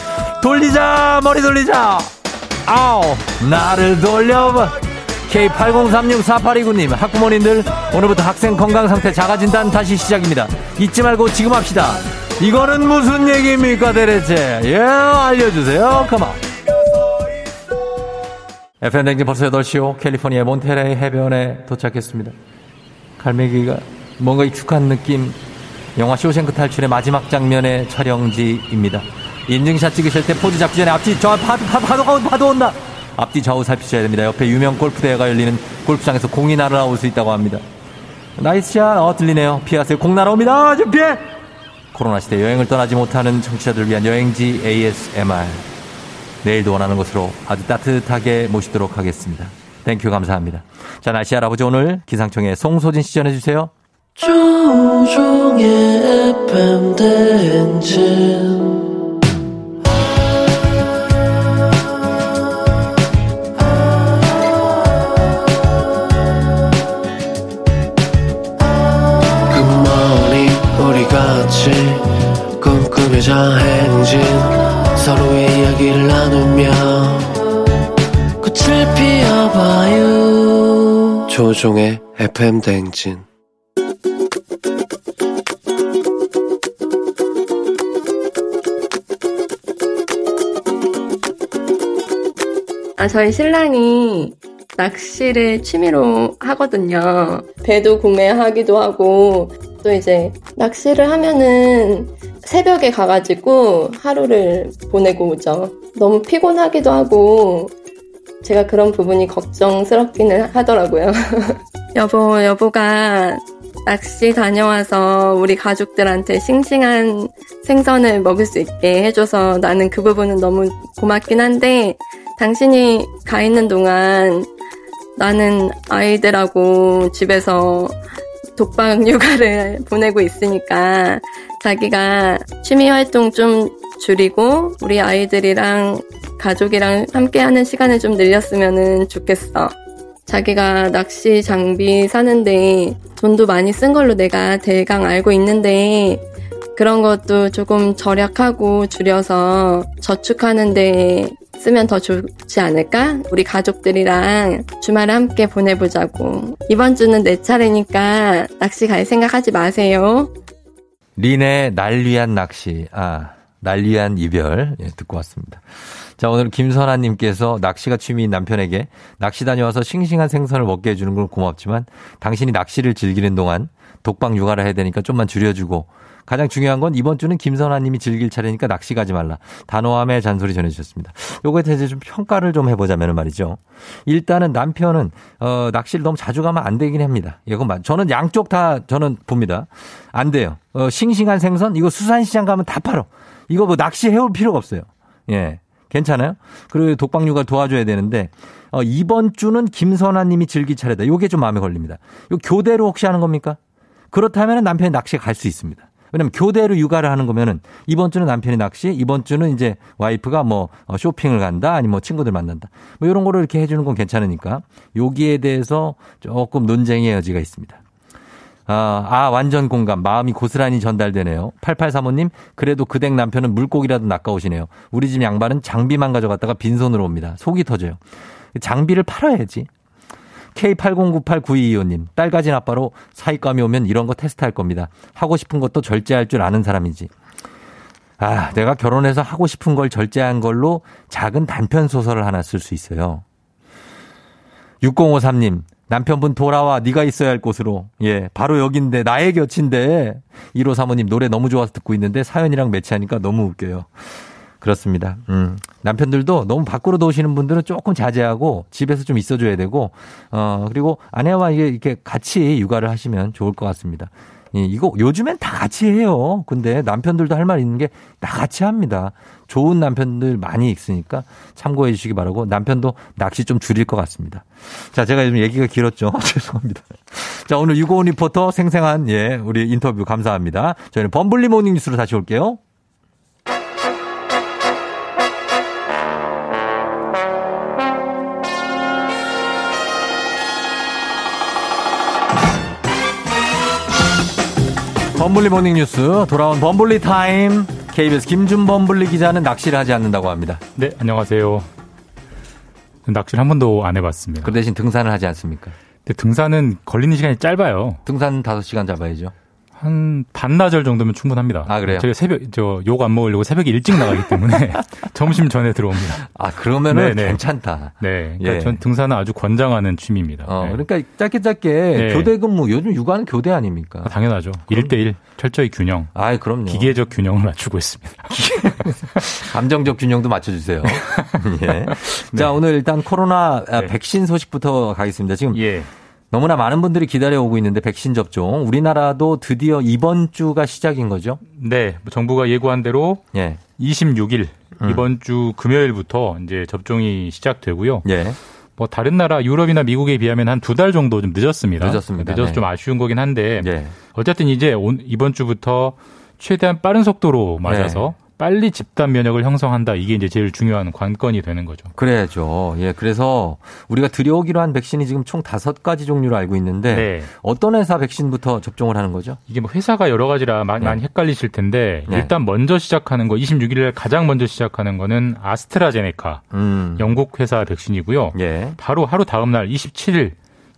돌리자 머리 돌리자. 아우 나를 돌려봐. K80364829님 학부모님들 오늘부터 학생 건강 상태 자가진단 다시 시작입니다. 잊지 말고 지금 합시다. 이거는 무슨 얘기입니까 대체? 예 알려주세요. 컴온 FM대행진 벌써 8시요 캘리포니아 몬테레이 해변에 도착했습니다. 갈매기가 뭔가 익숙한 느낌. 영화 쇼생크 탈출의 마지막 장면의 촬영지입니다 인증샷 찍으실 때 포즈 잡기 전에 앞뒤 저 파, 파, 파도가 파도 온다. 앞뒤 좌우 살피셔야 됩니다. 옆에 유명 골프 대회가 열리는 골프장에서 공이 날아올 수 있다고 합니다. nice shot. 어 들리네요. 피하세요. 공 날아옵니다. 좀 피해. 코로나 시대 여행을 떠나지 못하는 청취자들을 위한 여행지 ASMR. 내일도 원하는 곳으로 아주 따뜻하게 모시도록 하겠습니다. thank you 감사합니다. 자 날씨 알아보죠. 오늘 기상청에 송소진 씨 전해주세요. 조우종의 FM 대행진 조종의 FM 대행진 아, 저희 신랑이 낚시를 취미로 하거든요. 배도 구매하기도 하고, 또 이제 낚시를 하면은 새벽에 가가지고 하루를 보내고 오죠. 너무 피곤하기도 하고, 제가 그런 부분이 걱정스럽기는 하더라고요. 여보, 여보가 낚시 다녀와서 우리 가족들한테 싱싱한 생선을 먹을 수 있게 해줘서 나는 그 부분은 너무 고맙긴 한데, 당신이 가 있는 동안 나는 아이들하고 집에서 독박 육아를 보내고 있으니까 자기가 취미 활동 좀 줄이고 우리 아이들이랑 가족이랑 함께 하는 시간을 좀 늘렸으면 좋겠어. 자기가 낚시 장비 사는데 돈도 많이 쓴 걸로 내가 대강 알고 있는데 그런 것도 조금 절약하고 줄여서 저축하는데 쓰면 더 좋지 않을까? 우리 가족들이랑 주말에 함께 보내보자고. 이번 주는 내 차례니까 낚시 갈 생각하지 마세요. 린의 날 위한 낚시. 아, 날 위한 이별. 예, 듣고 왔습니다. 자, 오늘 김선아님께서 낚시가 취미인 남편에게 낚시 다녀와서 싱싱한 생선을 먹게 해주는 건 고맙지만 당신이 낚시를 즐기는 동안 독박 육아를 해야 되니까 좀만 줄여주고 가장 중요한 건 이번 주는 김선아님이 즐길 차례니까 낚시 가지 말라. 단호함의 잔소리 전해주셨습니다. 요거에 대해서 좀 평가를 좀 해보자면 말이죠. 일단은 남편은 어, 낚시를 너무 자주 가면 안 되긴 합니다. 이건 맞. 저는 양쪽 다 저는 봅니다. 안 돼요. 어, 싱싱한 생선 이거 수산시장 가면 다 팔어. 이거 뭐 낚시 해올 필요가 없어요. 예. 괜찮아요? 그리고 독박육아 도와줘야 되는데 어, 이번 주는 김선아 님이 즐길 차례다. 요게 좀 마음에 걸립니다. 요 교대로 혹시 하는 겁니까? 그렇다면 남편이 낚시에 갈 수 있습니다. 왜냐면 교대로 육아를 하는 거면은 이번 주는 남편이 낚시, 이번 주는 이제 와이프가 뭐 어, 쇼핑을 간다, 아니면 뭐 친구들 만난다. 뭐 이런 거를 이렇게 해주는 건 괜찮으니까 여기에 대해서 조금 논쟁의 여지가 있습니다. 아, 아, 완전 공감. 마음이 고스란히 전달되네요. 8835님, 그래도 그댁 남편은 물고기라도 낚아오시네요. 우리 집 양반은 장비만 가져갔다가 빈손으로 옵니다. 속이 터져요. 장비를 팔아야지. K80989225님, 딸 가진 아빠로 사익감이 오면 이런 거 테스트할 겁니다. 하고 싶은 것도 절제할 줄 아는 사람이지. 아, 내가 결혼해서 하고 싶은 걸 절제한 걸로 작은 단편 소설을 하나 쓸 수 있어요. 6053님, 남편분 돌아와 네가 있어야 할 곳으로. 예, 바로 여긴데 나의 곁인데. 1호 사모님 노래 너무 좋아서 듣고 있는데 사연이랑 매치하니까 너무 웃겨요. 그렇습니다. 음. 남편들도 너무 밖으로 나오시는 분들은 조금 자제하고 집에서 좀 있어줘야 되고, 어, 그리고 아내와 이게 이렇게 같이 육아를 하시면 좋을 것 같습니다. 예, 이거 요즘엔 다 같이 해요. 근데 남편들도 할 말 있는 게 다 같이 합니다. 좋은 남편들 많이 있으니까 참고해 주시기 바라고 남편도 낚시 좀 줄일 것 같습니다. 자, 제가 요즘 얘기가 길었죠. 죄송합니다. 자, 오늘 유고원 리포터 생생한 예, 우리 인터뷰 감사합니다. 저희는 범블리 morning 뉴스로 다시 올게요. 범블리 morning 뉴스 돌아온 범블리 타임 KBS 김준 범블리 기자는 낚시를 하지 않는다고 합니다. 네, 안녕하세요. 낚시를 한 번도 안 해봤습니다. 그 대신 등산을 하지 않습니까? 근데 등산은 걸리는 시간이 짧아요. 등산 5시간 잡아야죠. 한 반나절 정도면 충분합니다. 아, 그래요? 제가 새벽, 저, 욕 안 먹으려고 새벽에 일찍 나가기 때문에 점심 전에 들어옵니다. 아, 그러면은 네네. 괜찮다. 네. 그러니까 예. 전 등산은 아주 권장하는 취미입니다. 어, 네. 그러니까 짧게 짧게 네. 교대 근무 요즘 육아는 교대 아닙니까? 아, 당연하죠. 일대일 철저히 균형. 아, 그럼요. 기계적 균형을 맞추고 있습니다. 감정적 균형도 맞춰주세요. 예. 자, 오늘 일단 코로나 아, 네. 백신 소식부터 가겠습니다. 지금 예. 너무나 많은 분들이 기다려오고 있는데 백신 접종. 우리나라도 드디어 이번 주가 시작인 거죠? 네. 정부가 예고한 대로 예. 26일 음. 이번 주 금요일부터 이제 접종이 시작되고요. 예. 뭐 다른 나라 유럽이나 미국에 비하면 한 두 달 정도 좀 늦었습니다. 늦었습니다. 늦어서 네. 좀 아쉬운 거긴 한데 예. 어쨌든 이제 온- 이번 주부터 최대한 빠른 속도로 맞아서 네. 빨리 집단 면역을 형성한다. 이게 이제 제일 중요한 관건이 되는 거죠. 그래야죠. 예. 그래서 우리가 들여오기로 한 백신이 지금 총 다섯 가지 종류로 알고 있는데 네. 어떤 회사 백신부터 접종을 하는 거죠? 이게 뭐 회사가 여러 가지라 많이, 네. 많이 헷갈리실 텐데 네. 일단 먼저 시작하는 거 26일 날 가장 먼저 시작하는 거는 아스트라제네카 음. 영국 회사 백신이고요. 예. 바로 하루 다음 날 27일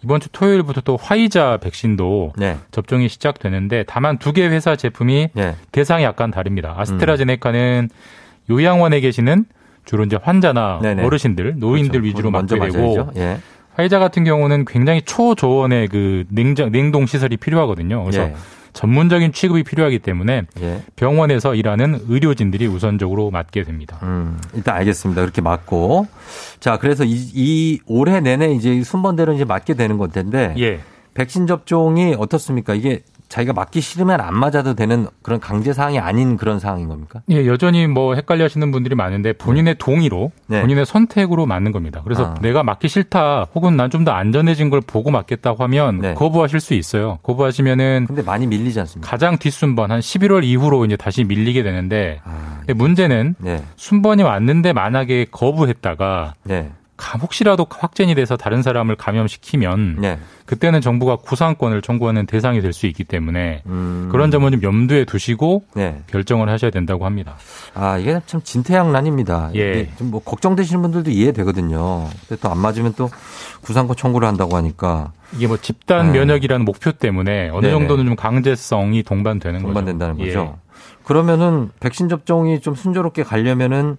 이번 주 토요일부터 또 화이자 백신도 네. 접종이 시작되는데 다만 두 개 회사 제품이 예. 대상이 약간 다릅니다. 아스트라제네카는 요양원에 계시는 주로 이제 환자나 네네. 어르신들, 노인들 그렇죠. 위주로 맞게 되고. 예. 화이자 같은 경우는 굉장히 초저온의 그 냉장 냉동 시설이 필요하거든요. 그래서 예. 전문적인 취급이 필요하기 때문에 예. 병원에서 일하는 의료진들이 우선적으로 맞게 됩니다. 음, 일단 알겠습니다. 그렇게 맞고. 자, 그래서 이, 이 올해 내내 이제 순번대로 이제 맞게 되는 건데. 예. 백신 접종이 어떻습니까? 이게 자기가 맞기 싫으면 안 맞아도 되는 그런 강제 사항이 아닌 그런 상황인 겁니까? 예, 여전히 뭐 헷갈려 하시는 분들이 많은데 본인의 동의로 네. 본인의 선택으로 맞는 겁니다. 그래서 아. 내가 맞기 싫다 혹은 난 좀 더 안전해진 걸 보고 맞겠다고 하면 네. 거부하실 수 있어요. 거부하시면은 근데 많이 밀리지 않습니까? 가장 뒷순번 한 11월 이후로 이제 다시 밀리게 되는데 아, 문제는 네. 순번이 왔는데 만약에 거부했다가 네. 가- 혹시라도 확진이 돼서 다른 사람을 감염시키면 네. 그때는 정부가 구상권을 청구하는 대상이 될 수 있기 때문에 음. 그런 점은 좀 염두에 두시고 네. 결정을 하셔야 된다고 합니다. 아, 이게 참 진퇴양난입니다. 예. 좀뭐 걱정되시는 분들도 이해되거든요. 근데 또 안 맞으면 또 구상권 청구를 한다고 하니까 이게 뭐 집단 네. 면역이라는 목표 때문에 어느 네네. 정도는 좀 강제성이 동반되는 거죠. 동반된다는 예. 거죠. 그러면은 백신 접종이 좀 순조롭게 가려면은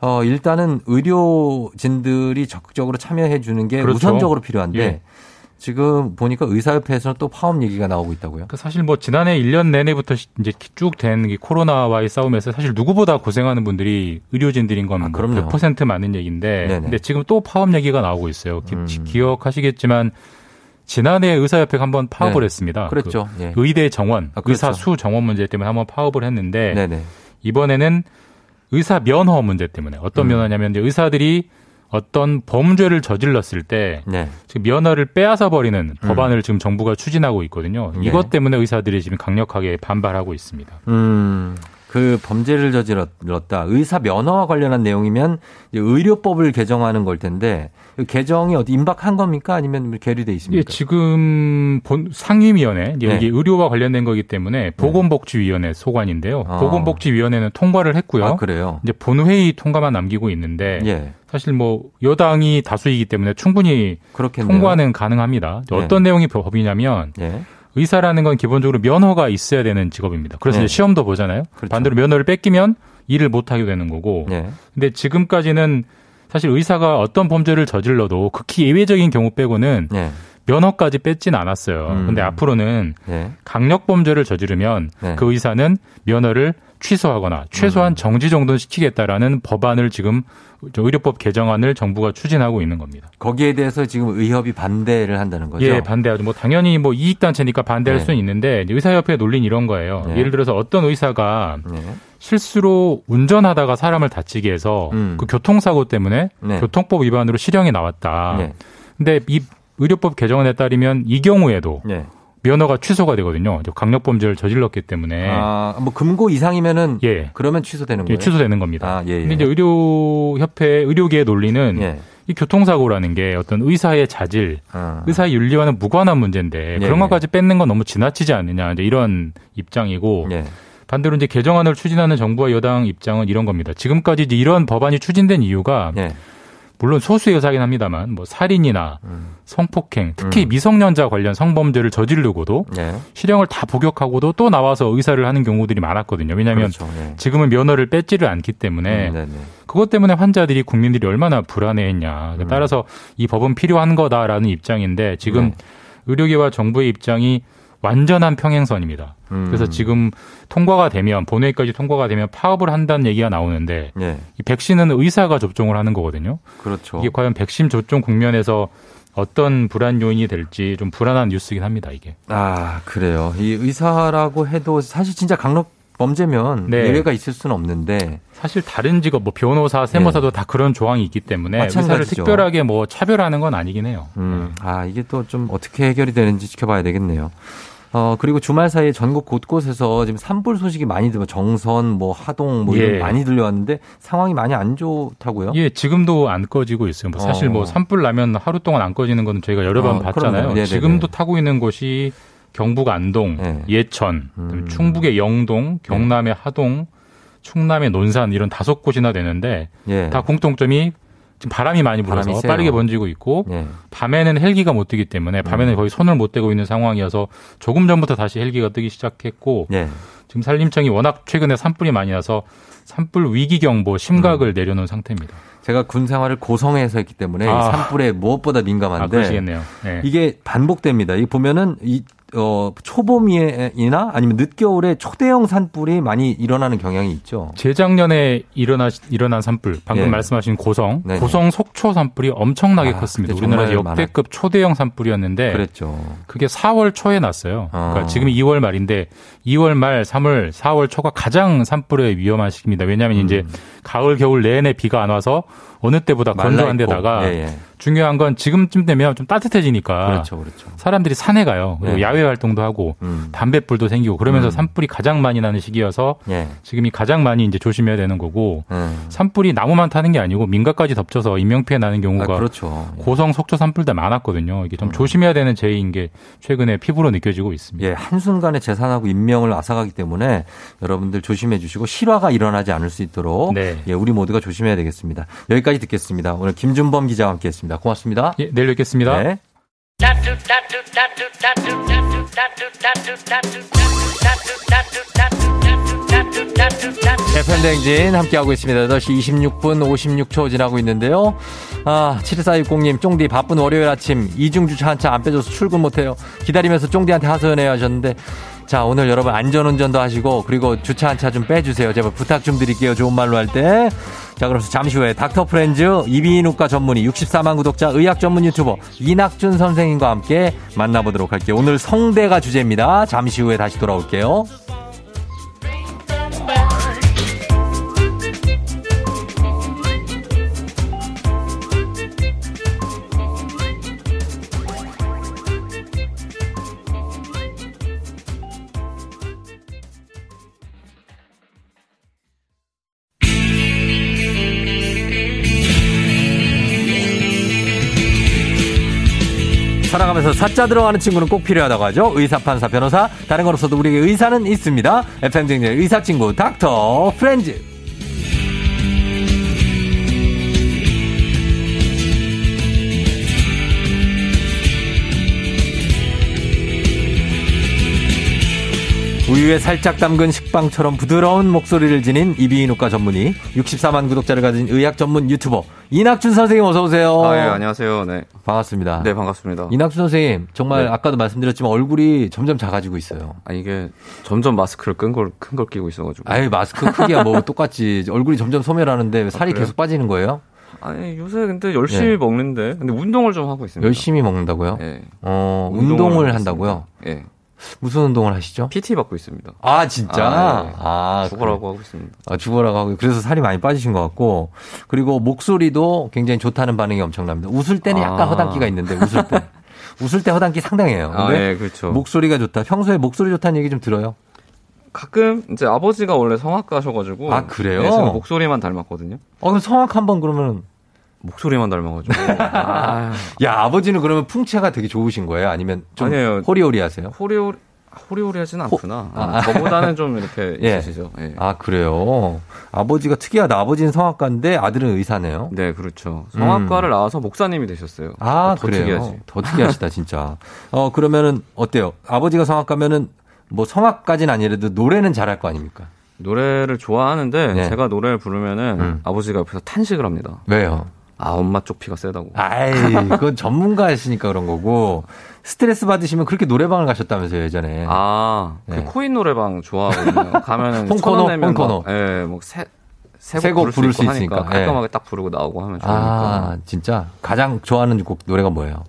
어 일단은 의료진들이 적극적으로 참여해 주는 게 그렇죠. 우선적으로 필요한데 예. 지금 보니까 의사협회에서는 또 파업 얘기가 나오고 있다고요. 그 사실 뭐 지난해 1년 내내부터 시- 이제 쭉 된 코로나와의 싸움에서 사실 누구보다 고생하는 분들이 의료진들인 건 아, 뭐. 100% 맞는 얘기인데 네네. 근데 지금 또 파업 얘기가 나오고 있어요. 기, 음. 기억하시겠지만 지난해 의사협회가 한번 파업을 네. 했습니다. 그랬죠. 그 예. 의대 정원, 아, 그렇죠. 의사 수 정원 문제 때문에 한번 파업을 했는데 네네. 이번에는 의사 면허 문제 때문에 어떤 음. 면허냐면 이제 의사들이 어떤 범죄를 저질렀을 때 네. 지금 면허를 빼앗아 버리는 법안을 지금 정부가 추진하고 있거든요. 네. 이것 때문에 의사들이 지금 강력하게 반발하고 있습니다. 음. 그 범죄를 저질렀다. 의사 면허와 관련한 내용이면 이제 의료법을 개정하는 걸 텐데 그 개정이 어디 임박한 겁니까? 아니면 계류돼 예, 있습니까? 지금 본 상임위원회 이제 네. 여기 의료와 관련된 거기 때문에 보건복지위원회 소관인데요. 아. 보건복지위원회는 통과를 했고요. 아, 그래요? 이제 본회의 통과만 남기고 있는데 예. 사실 뭐 여당이 다수이기 때문에 충분히 그렇겠네요. 통과는 가능합니다. 네. 어떤 내용이 법이냐면 예. 의사라는 건 기본적으로 면허가 있어야 되는 직업입니다. 그래서 네. 이제 시험도 보잖아요. 그렇죠. 반대로 면허를 뺏기면 일을 못 하게 되는 거고. 예. 근데 지금까지는 사실 의사가 어떤 범죄를 저질러도 극히 예외적인 경우 빼고는 예. 면허까지 뺏진 않았어요. 음. 근데 앞으로는 예. 강력 범죄를 저지르면 네. 그 의사는 면허를 취소하거나 음. 최소한 정지 정도는 시키겠다라는 법안을 지금 저 의료법 개정안을 정부가 추진하고 있는 겁니다. 거기에 대해서 지금 의협이 반대를 한다는 거죠. 예, 반대하죠. 뭐 당연히 뭐 이익 단체니까 반대할 네. 수는 있는데 의사협회 논리는 이런 거예요. 네. 예를 들어서 어떤 의사가 네. 실수로 운전하다가 사람을 다치게 해서 음. 그 교통사고 때문에 네. 교통법 위반으로 실형이 나왔다. 네. 근데 이 의료법 개정안에 따르면 이 경우에도 네. 면허가 취소가 되거든요. 저 강력 범죄를 저질렀기 때문에 아, 뭐 금고 이상이면은 예. 그러면 취소되는 예, 거예요. 취소되는 겁니다. 아, 예, 예. 근데 이제 의료협회 의료계의 논리는 예. 이 교통사고라는 게 어떤 의사의 자질, 아. 의사의 윤리와는 무관한 문제인데 예, 그런 예. 것까지 뺏는 건 너무 지나치지 않느냐 이제 이런 입장이고 예. 반대로 이제 개정안을 추진하는 정부와 여당 입장은 이런 겁니다. 지금까지 이제 이런 법안이 추진된 이유가 예. 물론 소수의 의사긴 합니다만 뭐 살인이나 음. 성폭행, 특히 미성년자 관련 성범죄를 저지르고도 예. 실형을 다 복역하고도 또 나와서 의사를 하는 경우들이 많았거든요. 왜냐하면 그렇죠. 예. 지금은 면허를 뺏지를 않기 때문에 음, 네네. 그것 때문에 환자들이 국민들이 얼마나 불안해했냐. 음. 따라서 이 법은 필요한 거다라는 입장인데 지금 네. 의료계와 정부의 입장이 완전한 평행선입니다. 음. 그래서 지금 통과가 되면 본회의까지 통과가 되면 파업을 한다는 얘기가 나오는데 예. 이 백신은 의사가 접종을 하는 거거든요. 그렇죠. 이게 과연 백신 접종 국면에서 어떤 불안 요인이 될지 좀 불안한 뉴스긴 합니다. 이게. 아, 그래요. 이 의사라고 해도 사실 진짜 강력 범죄면 네. 예외가 있을 수는 없는데 사실 다른 직업 뭐 변호사, 세무사도 다 그런 조항이 있기 때문에 의사를 네. 마찬가지죠. 특별하게 뭐 차별하는 건 아니긴 해요. 음, 아, 이게 또 좀 어떻게 해결이 되는지 지켜봐야 되겠네요. 어, 그리고 주말 사이에 전국 곳곳에서 지금 산불 소식이 많이 들어 정선, 뭐 하동, 뭐 이런 예. 많이 들려왔는데 상황이 많이 안 좋다고요? 예, 지금도 안 꺼지고 있어요. 뭐 사실 어. 뭐 산불 나면 하루 동안 안 꺼지는 거는 저희가 여러 번 어, 봤잖아요. 그럼요. 네네네. 지금도 타고 있는 곳이 경북 안동, 네. 예천, 음. 충북의 영동, 경남의 하동, 충남의 논산 이런 다섯 곳이나 되는데 예. 다 공통점이 지금 바람이 많이 불어서 바람이. 빠르게 번지고 있고 예. 밤에는 헬기가 못 뜨기 때문에 밤에는 음. 거의 손을 못 대고 있는 상황이어서 조금 전부터 다시 헬기가 뜨기 시작했고 예. 지금 산림청이 워낙 최근에 산불이 많이 나서 산불 위기 경보 음. 심각을 내려놓은 상태입니다. 제가 군 생활을 고성에서 했기 때문에 이 아. 산불에 무엇보다 민감한데 아, 그러시겠네요. 네. 이게 반복됩니다. 이 보면은 이 어, 초봄이나 아니면 늦겨울에 초대형 산불이 많이 일어나는 경향이 있죠. 재작년에 일어나 일어난 산불 방금 예. 말씀하신 고성 네네. 고성 속초 산불이 엄청나게 아, 컸습니다. 우리나라 역대급 초대형 산불이었는데 그랬죠. 그게 4월 초에 났어요. 어. 그러니까 지금이 2월 말인데 2월 말, 3월, 4월 초가 가장 산불에 위험한 시기입니다. 왜냐하면 이제 가을, 겨울 내내 비가 안 와서 어느 때보다 건조한. 데다가 예, 예. 중요한 건 지금쯤 되면 좀 따뜻해지니까 그렇죠, 그렇죠. 사람들이 산에 가요. 그리고 네. 야외 활동도 하고 음. 담배불도 생기고 그러면서 음. 산불이 가장 많이 나는 시기여서 예. 지금이 가장 많이 이제 조심해야 되는 거고 음. 산불이 나무만 타는 게 아니고 민가까지 덮쳐서 인명피해 나는 아, 경우가 그렇죠. 고성 속초 산불 때 많았거든요. 이게 좀 음. 조심해야 되는 제의인 게 최근에 피부로 느껴지고 있습니다. 예, 한순간에 재산하고 인명을 앗아가기 때문에 여러분들 조심해 주시고 실화가 일어나지 않을 수 있도록 네. 예, 우리 모두가 조심해야 되겠습니다. 여기까지 듣겠습니다. 오늘 김준범 기자와 함께 했습니다. 고맙습니다. 예, 내일 뵙겠습니다. 네. FM대행진 함께하고 있습니다. 8시 26분 56초 지나고 있는데요. 아, 7460님, 쫑디 바쁜 월요일 아침 이중주차 한 차 안 빼줘서 출근 못해요. 기다리면서 쫑디한테 하소연해요 하셨는데 자, 오늘 여러분 안전운전도 하시고 그리고 주차 한 차 좀 빼주세요. 제발 부탁 좀 드릴게요. 좋은 말로 할 때. 자, 그래서 잠시 후에 닥터 프렌즈 이비인후과 전문의 64만 구독자 의학 전문 유튜버 이낙준 선생님과 함께 만나보도록 할게요. 오늘 성대가 주제입니다. 잠시 후에 다시 돌아올게요. 사자 들어가는 친구는 꼭 필요하다고 하죠. 의사, 판사, 변호사. 다른 거로서도 우리에게 의사는 있습니다. FM쟁의 의사 친구 닥터 프렌즈. 우유에 살짝 담근 식빵처럼 부드러운 목소리를 지닌 이비인후과 전문의 64만 구독자를 가진 의학 전문 유튜버 이낙준 선생님 어서 오세요. 아, 예, 안녕하세요. 네. 반갑습니다. 네, 반갑습니다. 이낙준 선생님 정말 네. 아까도 말씀드렸지만 얼굴이 점점 작아지고 있어요. 아, 이게 점점 마스크를 큰 걸, 큰 걸 끼고 있어 가지고. 아유 마스크 크기야 뭐 똑같지 얼굴이 점점 소멸하는데 왜 살이 그래요? 계속 빠지는 거예요? 아니, 요새 근데 열심히 예. 먹는데. 근데 운동을 좀 하고 있습니다. 열심히 먹는다고요? 예. 어 운동을 운동을 한다고요? 예. 무슨 운동을 하시죠? PT 받고 있습니다. 아 진짜? 아, 예. 아, 죽어라고 그래. 하고 있습니다. 아, 죽어라고 하고 그래서 살이 많이 빠지신 것 같고 그리고 목소리도 굉장히 좋다는 반응이 엄청납니다. 웃을 때는 약간 아. 허당기가 있는데 웃을 때 웃을 때 허당기 상당해요. 아, 근데 예, 그렇죠. 목소리가 좋다. 평소에 목소리 좋다는 얘기 좀 들어요. 가끔 이제 아버지가 원래 성악가셔가지고. 아, 그래요? 네, 목소리만 닮았거든요. 어 그럼 성악 한번 그러면 목소리만 닮아가지고. 아, 야 아버지는 그러면 풍채가 되게 좋으신 거예요? 아니면 좀 아니에요. 호리호리하세요? 호리호리, 호리호리하진 않구나. 아, 아. 저보다는 좀 이렇게 예. 있으시죠. 예. 아 그래요. 아버지가 특이하다. 아버지는 성악가인데 아들은 의사네요. 네, 그렇죠. 성악과를 나와서 목사님이 되셨어요. 음. 아더 그래요. 특이하지. 더 특이하시다 진짜. 어 그러면은 어때요? 아버지가 성악가면은 뭐 성악까지는 아니라도 노래는 잘할 거 아닙니까? 노래를 좋아하는데 네. 제가 노래를 부르면은 음. 아버지가 옆에서 탄식을 합니다. 왜요? 아 엄마 쪽 피가 세다고. 아이, 그건 전문가시니까 그런 거고 스트레스 받으시면 그렇게 노래방을 가셨다면서요 예전에. 아, 그 네. 코인 노래방 좋아하거든요. 가면은 홍코노, 홍코노. 막, 예, 뭐세 세곡 세곡 부를 수 있으니까. 하니까 예. 깔끔하게 딱 부르고 나오고 하면 좋으니까. 아 진짜 가장 좋아하는 곡 노래가 뭐예요?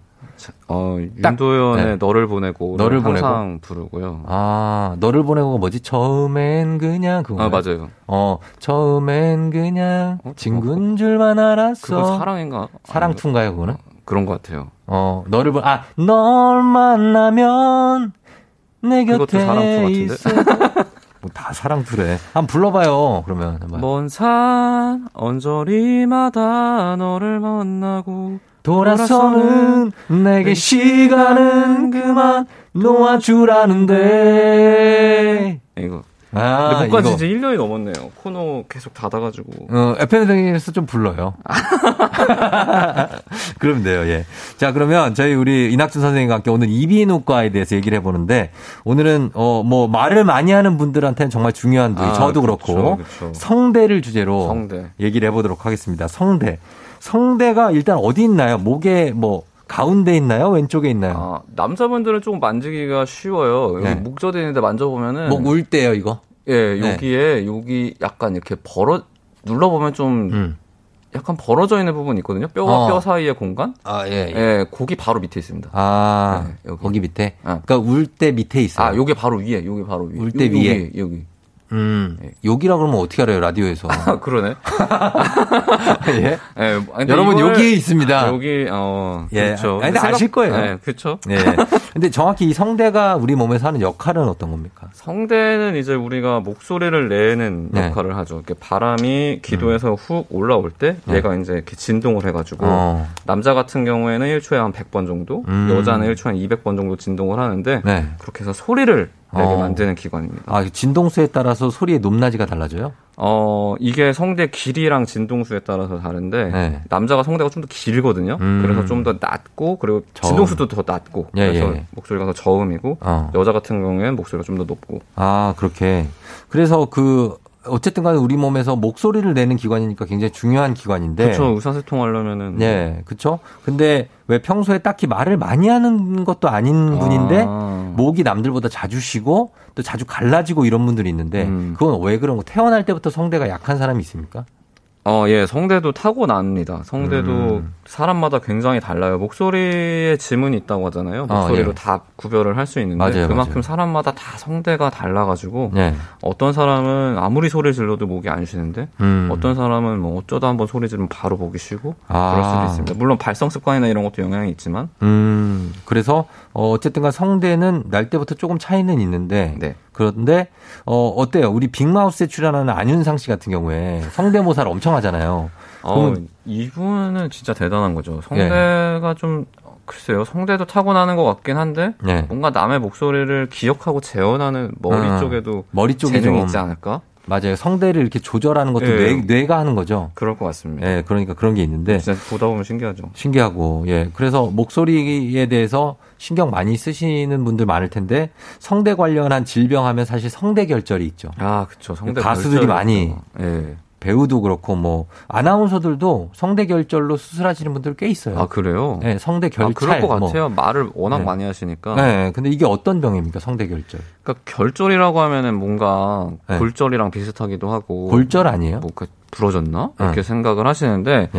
어, 딱, 윤도현의 네. 너를 보내고 너를 항상 부르고요. 아 너를 보내고가 뭐지? 처음엔 그냥 그거. 아, 맞아요. 어 처음엔 그냥 어, 친구인 줄만 알았어. 그거 사랑인가? 사랑투인가요 그거는? 그런 것 같아요. 어, 너를 보, 아, 널 만나면 내 그것도 곁에 사랑투 같은데? 있어. 뭐다 사랑투래. 한번 불러봐요. 그러면 한번. 먼산 언저리마다 너를 만나고 돌아서는 내게 시간은 그만 놓아주라는데. 이거. 아, 근데 못 간지 이거. 이제 1년이 넘었네요. 코너 계속 닫아가지고. 어, FM등에서 좀 불러요. 그러면 돼요, 예. 자, 그러면 저희 우리 이낙준 선생님과 함께 오늘 이비인후과에 대해서 얘기를 해보는데, 오늘은, 어, 뭐, 말을 많이 하는 분들한테는 정말 중요한 부위, 아, 저도 그렇죠, 그렇고, 그렇죠. 성대를 주제로 성대. 얘기를 해보도록 하겠습니다. 성대. 성대가 일단 어디 있나요? 목에 뭐, 가운데 있나요? 왼쪽에 있나요? 아, 남자분들은 조금 만지기가 쉬워요. 여기 네. 목젖이 있는데 만져보면은. 목 울 때요, 이거? 예, 네. 여기에, 여기 약간 이렇게 벌어, 눌러보면 좀 음. 약간 벌어져 있는 부분이 있거든요. 뼈와 어. 뼈 사이의 공간? 아, 예, 예. 예, 거기 바로 밑에 있습니다. 아, 네, 여기. 거기 밑에? 아. 그러니까 울 때 밑에 있어요. 아, 요게 바로 위에, 요게 바로 위에. 울때 요- 위에. 여기. 음, 여기라 그러면 어떻게 알아요, 라디오에서? 아, 그러네. 예? 예, 근데 여러분, 이걸- 여기에 있습니다. 여기, 어, 예. 그렇죠. 아니, 근데 아실 거예요. 예, 그렇죠. 예. 근데 정확히 이 성대가 우리 몸에서 하는 역할은 어떤 겁니까? 성대는 이제 우리가 목소리를 내는 네. 역할을 하죠. 이렇게 바람이 기도에서 훅 올라올 때 네. 얘가 이제 이렇게 진동을 해가지고 어. 남자 같은 경우에는 1초에 한 100번 정도, 음. 여자는 1초에 한 200번 정도 진동을 하는데 네. 그렇게 해서 소리를 어. 만드는 기관입니다. 아, 진동수에 따라서 소리의 높낮이가 달라져요? 어, 이게 성대 길이랑 진동수에 따라서 다른데 네. 남자가 성대가 좀 더 길거든요. 음. 그래서 좀 더 낮고 그리고 저음. 진동수도 더 낮고 예, 그래서 예. 목소리가 더 저음이고 어. 여자 같은 경우에는 목소리가 좀 더 높고 아, 그렇게. 그래서 그, 어쨌든 간에 우리 몸에서 목소리를 내는 기관이니까 굉장히 중요한 기관인데. 그렇죠. 의사소통하려면은 네, 그쵸? 근데 왜 평소에 딱히 말을 많이 하는 것도 아닌 분인데, 아. 목이 남들보다 자주 쉬고, 또 자주 갈라지고 이런 분들이 있는데, 음. 그건 왜 그런 거? 태어날 때부터 성대가 약한 사람이 있습니까? 어, 예, 성대도 타고납니다. 성대도 음. 사람마다 굉장히 달라요. 목소리에 지문이 있다고 하잖아요. 목소리로 예. 다 구별을 할 수 있는데 맞아요, 그만큼 맞아요. 사람마다 다 성대가 달라가지고 네. 어떤 사람은 아무리 소리 질러도 목이 안 쉬는데 음. 어떤 사람은 뭐 어쩌다 한번 소리 지르면 바로 목이 쉬고 아. 그럴 수도 있습니다. 물론 발성 습관이나 이런 것도 영향이 있지만 음, 그래서, 어, 어쨌든 간 성대는 날 때부터 조금 차이는 있는데, 네. 그런데, 어, 어때요? 우리 빅마우스에 출연하는 안윤상 씨 같은 경우에 성대모사를 엄청 하잖아요. 어, 이분은 진짜 대단한 거죠. 성대가 좀 글쎄요, 성대도 타고나는 것 같긴 한데 네. 뭔가 남의 목소리를 기억하고 재현하는 머리 음, 쪽에도 머리 쪽이 재능이 좀 있지 않을까? 맞아요. 성대를 이렇게 조절하는 것도 예. 뇌, 뇌가 하는 거죠. 그럴 것 같습니다. 예, 그러니까 그런 게 있는데 진짜 보다 보면 신기하죠. 신기하고 예. 그래서 목소리에 대해서 신경 많이 쓰시는 분들 많을 텐데 성대 관련한 질병하면 사실 성대 결절이 있죠. 아, 그쵸. 성대 가수들이 많이. 예. 배우도 그렇고 뭐 아나운서들도 성대 결절로 수술하시는 분들 꽤 있어요. 아, 그래요? 네, 성대 결찰. 아, 그럴 것 뭐. 같아요. 말을 워낙 네. 많이 하시니까. 네, 근데 이게 어떤 병입니까? 성대 결절. 그러니까 결절이라고 하면은 뭔가 네. 골절이랑 비슷하기도 하고. 골절 아니에요? 뭐, 그 부러졌나? 이렇게 응. 생각을 하시는데.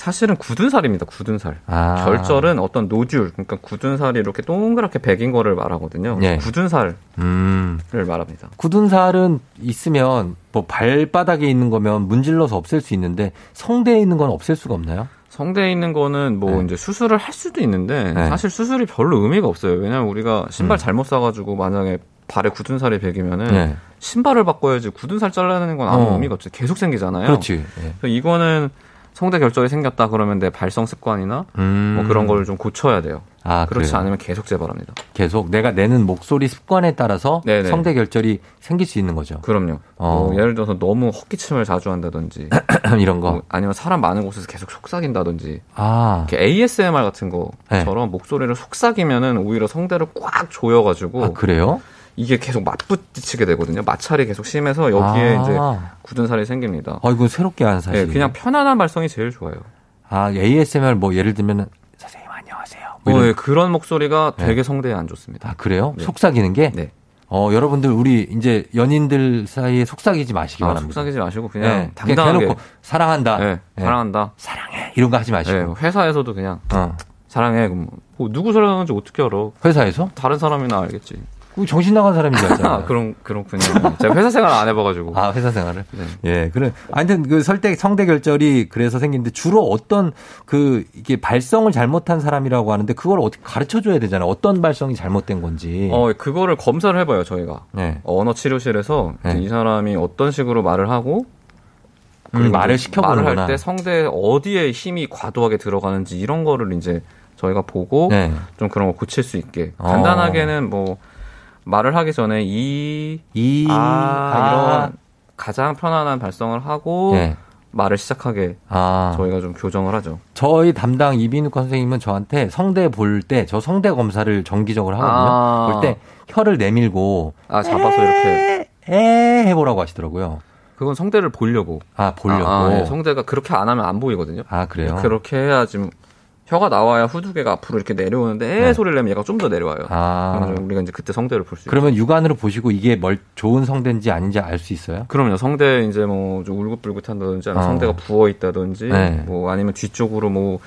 예. 사실은 굳은 살입니다. 굳은 살. 아. 결절은 어떤 노듈, 그러니까 굳은 살이 이렇게 동그랗게 백인 거를 말하거든요. 예. 굳은 살을 음. 말합니다. 굳은 살은 있으면 뭐 발바닥에 있는 거면 문질러서 없앨 수 있는데 성대에 있는 건 없앨 수가 없나요? 성대에 있는 거는 뭐 이제 수술을 할 수도 있는데 네. 사실 수술이 별로 의미가 없어요. 왜냐면 우리가 신발 잘못 사가지고 만약에 발에 굳은 살이 배기면은 음. 네. 신발을 바꿔야지 굳은 살 잘라내는 건 아무 어. 의미가 없죠. 계속 생기잖아요. 그렇지. 예. 그래서 이거는 성대 결절이 생겼다 그러면 내 발성 습관이나 음. 뭐 그런 걸 좀 고쳐야 돼요. 아, 그렇지 그래요? 않으면 계속 재발합니다. 계속 내가 내는 목소리 습관에 따라서 네네. 성대 결절이 생길 수 있는 거죠. 그럼요. 어. 뭐 예를 들어서 너무 헛기침을 자주 한다든지 이런 거. 뭐 아니면 사람 많은 곳에서 계속 속삭인다든지 아. 이렇게 ASMR 같은 네. 거처럼 목소리를 속삭이면은 오히려 성대를 꽉 조여가지고 아, 그래요? 이게 계속 맞부딪히게 되거든요. 마찰이 계속 심해서 여기에 아. 이제 굳은 살이 생깁니다. 아, 이거 새롭게 한 사실. 네, 그냥 편안한 발성이 제일 좋아요. 아, ASMR 뭐 예를 들면은 선생님 안녕하세요. 뭐 어, 이런- 예, 그런 목소리가 네. 되게 성대에 안 좋습니다. 아, 그래요? 네. 속삭이는 게? 네. 어, 여러분들 우리 이제 연인들 사이에 속삭이지 마시기 아, 바랍니다. 속삭이지 마시고 그냥 네, 당당하게 대놓고 사랑한다. 네, 네. 사랑한다. 사랑해. 이런 거 하지 마시고. 네, 회사에서도 그냥 어. 사랑해. 그럼 뭐 누구 사랑하는지 어떻게 알아? 회사에서? 다른 사람이나 알겠지. 그 정신 나간 사람인 줄 알잖아. 아, 그런 그렇군요. 제가 회사 생활 안 해봐가지고. 아, 회사 생활을? 네. 예, 그래. 아무튼 그 설대, 성대 결절이 그래서 생기는데 주로 어떤 그 이게 발성을 잘못한 사람이라고 하는데 그걸 어떻게 가르쳐 줘야 되잖아요. 어떤 발성이 잘못된 건지. 어, 그거를 검사를 해봐요, 저희가. 네. 언어 치료실에서 네. 이 사람이 어떤 식으로 말을 하고 음, 말을 시켜보는구나. 말을 할 때 성대 어디에 힘이 과도하게 들어가는지 이런 거를 이제 저희가 보고 네. 좀 그런 거 고칠 수 있게 어. 간단하게는 뭐 말을 하기 전에 이, 이, 아, 아. 이런 가장 편안한 발성을 하고 네. 말을 시작하게 아. 저희가 좀 교정을 하죠. 저희 담당 이비인후과 선생님은 저한테 성대 볼 때 저 성대 검사를 정기적으로 하거든요. 아. 볼때 혀를 내밀고 아 잡아서 이렇게 에 해보라고 하시더라고요. 그건 성대를 보려고. 아 보려고. 아, 아, 예. 성대가 그렇게 안 하면 안 보이거든요. 아, 그래요? 그렇게 해야 지 혀가 나와야 후두개가 앞으로 이렇게 내려오는데 에 네. 소리를 내면 얘가 좀 더 내려와요. 아. 우리가 이제 그때 성대를 볼 수 있어요. 그러면 육안으로 보시고 이게 멀 좋은 성대인지 아닌지 알 수 있어요? 그럼요. 성대 이제 뭐 좀 울긋불긋한다든지 아니면 어. 성대가 부어 있다든지 네. 뭐 아니면 뒤쪽으로 뭐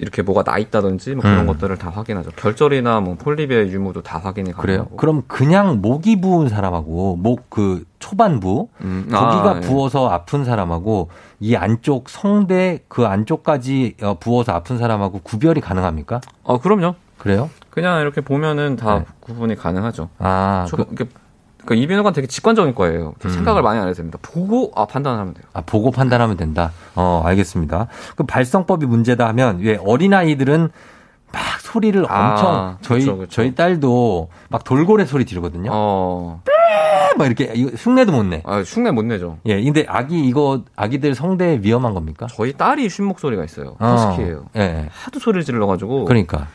이렇게 뭐가 나 있다든지 뭐 그런 음. 것들을 다 확인하죠. 결절이나 뭐 폴립의 유무도 다 확인이 그래요? 가능하고. 그럼 그냥 목이 부은 사람하고 목 그 초반부 음, 거기가 아, 예. 부어서 아픈 사람하고 이 안쪽 성대 그 안쪽까지 어, 부어서 아픈 사람하고 구별이 가능합니까? 어, 그럼요. 그래요? 그냥 이렇게 보면은 다 네. 구분이 가능하죠. 아, 초, 그, 그러니까 이비인후과는 되게 직관적인 거예요. 음. 생각을 많이 안 해도 됩니다. 보고 아 판단하면 돼요. 아, 보고 판단하면 된다. 어, 알겠습니다. 그 발성법이 문제다 하면 왜 어린 아이들은 막 소리를 아, 엄청 저희 그쵸, 그쵸. 저희 딸도 막 돌고래 소리 지르거든요. 어, 막 이렇게 이거 흉내도 못 내. 아, 흉내 못 내죠. 예, 근데 아기 이거 아기들 성대 위험한 겁니까? 저희 딸이 쉰 목소리가 있어요. 어, 허스키예요. 예, 예. 하도 소리를 질러 가지고. 그러니까.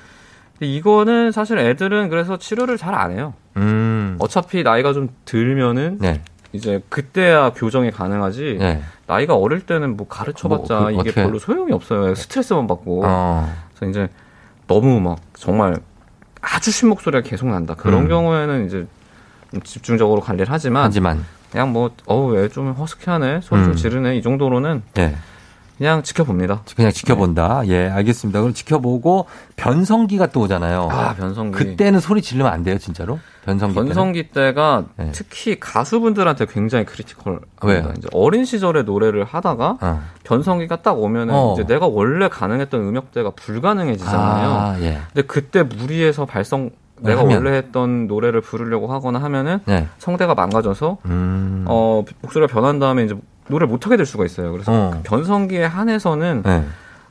근데 이거는 사실 애들은 그래서 치료를 잘 안 해요. 음. 어차피 나이가 좀 들면은 네. 이제 그때야 교정이 가능하지. 네. 나이가 어릴 때는 뭐 가르쳐봤자 뭐, 그, 이게 어떻게- 별로 소용이 없어요. 스트레스만 받고. 어. 그래서 이제 너무 막 정말 아주 쉰 목소리가 계속 난다. 그런 음. 경우에는 이제 좀 집중적으로 관리를 하지만 하지만 그냥 뭐 어우 얘좀 허스키하네 소리 좀 음. 지르네 이 정도로는 예. 그냥 지켜봅니다. 그냥 지켜본다. 예, 알겠습니다. 그럼 지켜보고 변성기가 또 오잖아요. 아 변성기. 그때는 소리 지르면 안 돼요, 진짜로? 변성기? 변성기 때가 네. 특히 가수분들한테 굉장히 크리티컬합니다. 왜요? 이제 어린 시절에 노래를 하다가 어. 변성기가 딱 오면은 어. 이제 내가 원래 가능했던 음역대가 불가능해지잖아요. 아, 예. 근데 그때 무리해서 발성 내가 하면. 원래 했던 노래를 부르려고 하거나 하면은 네. 성대가 망가져서 음. 어 목소리가 변한 다음에 이제 노래 를 못하게 될 수가 있어요. 그래서 어. 그 변성기에 한해서는 네.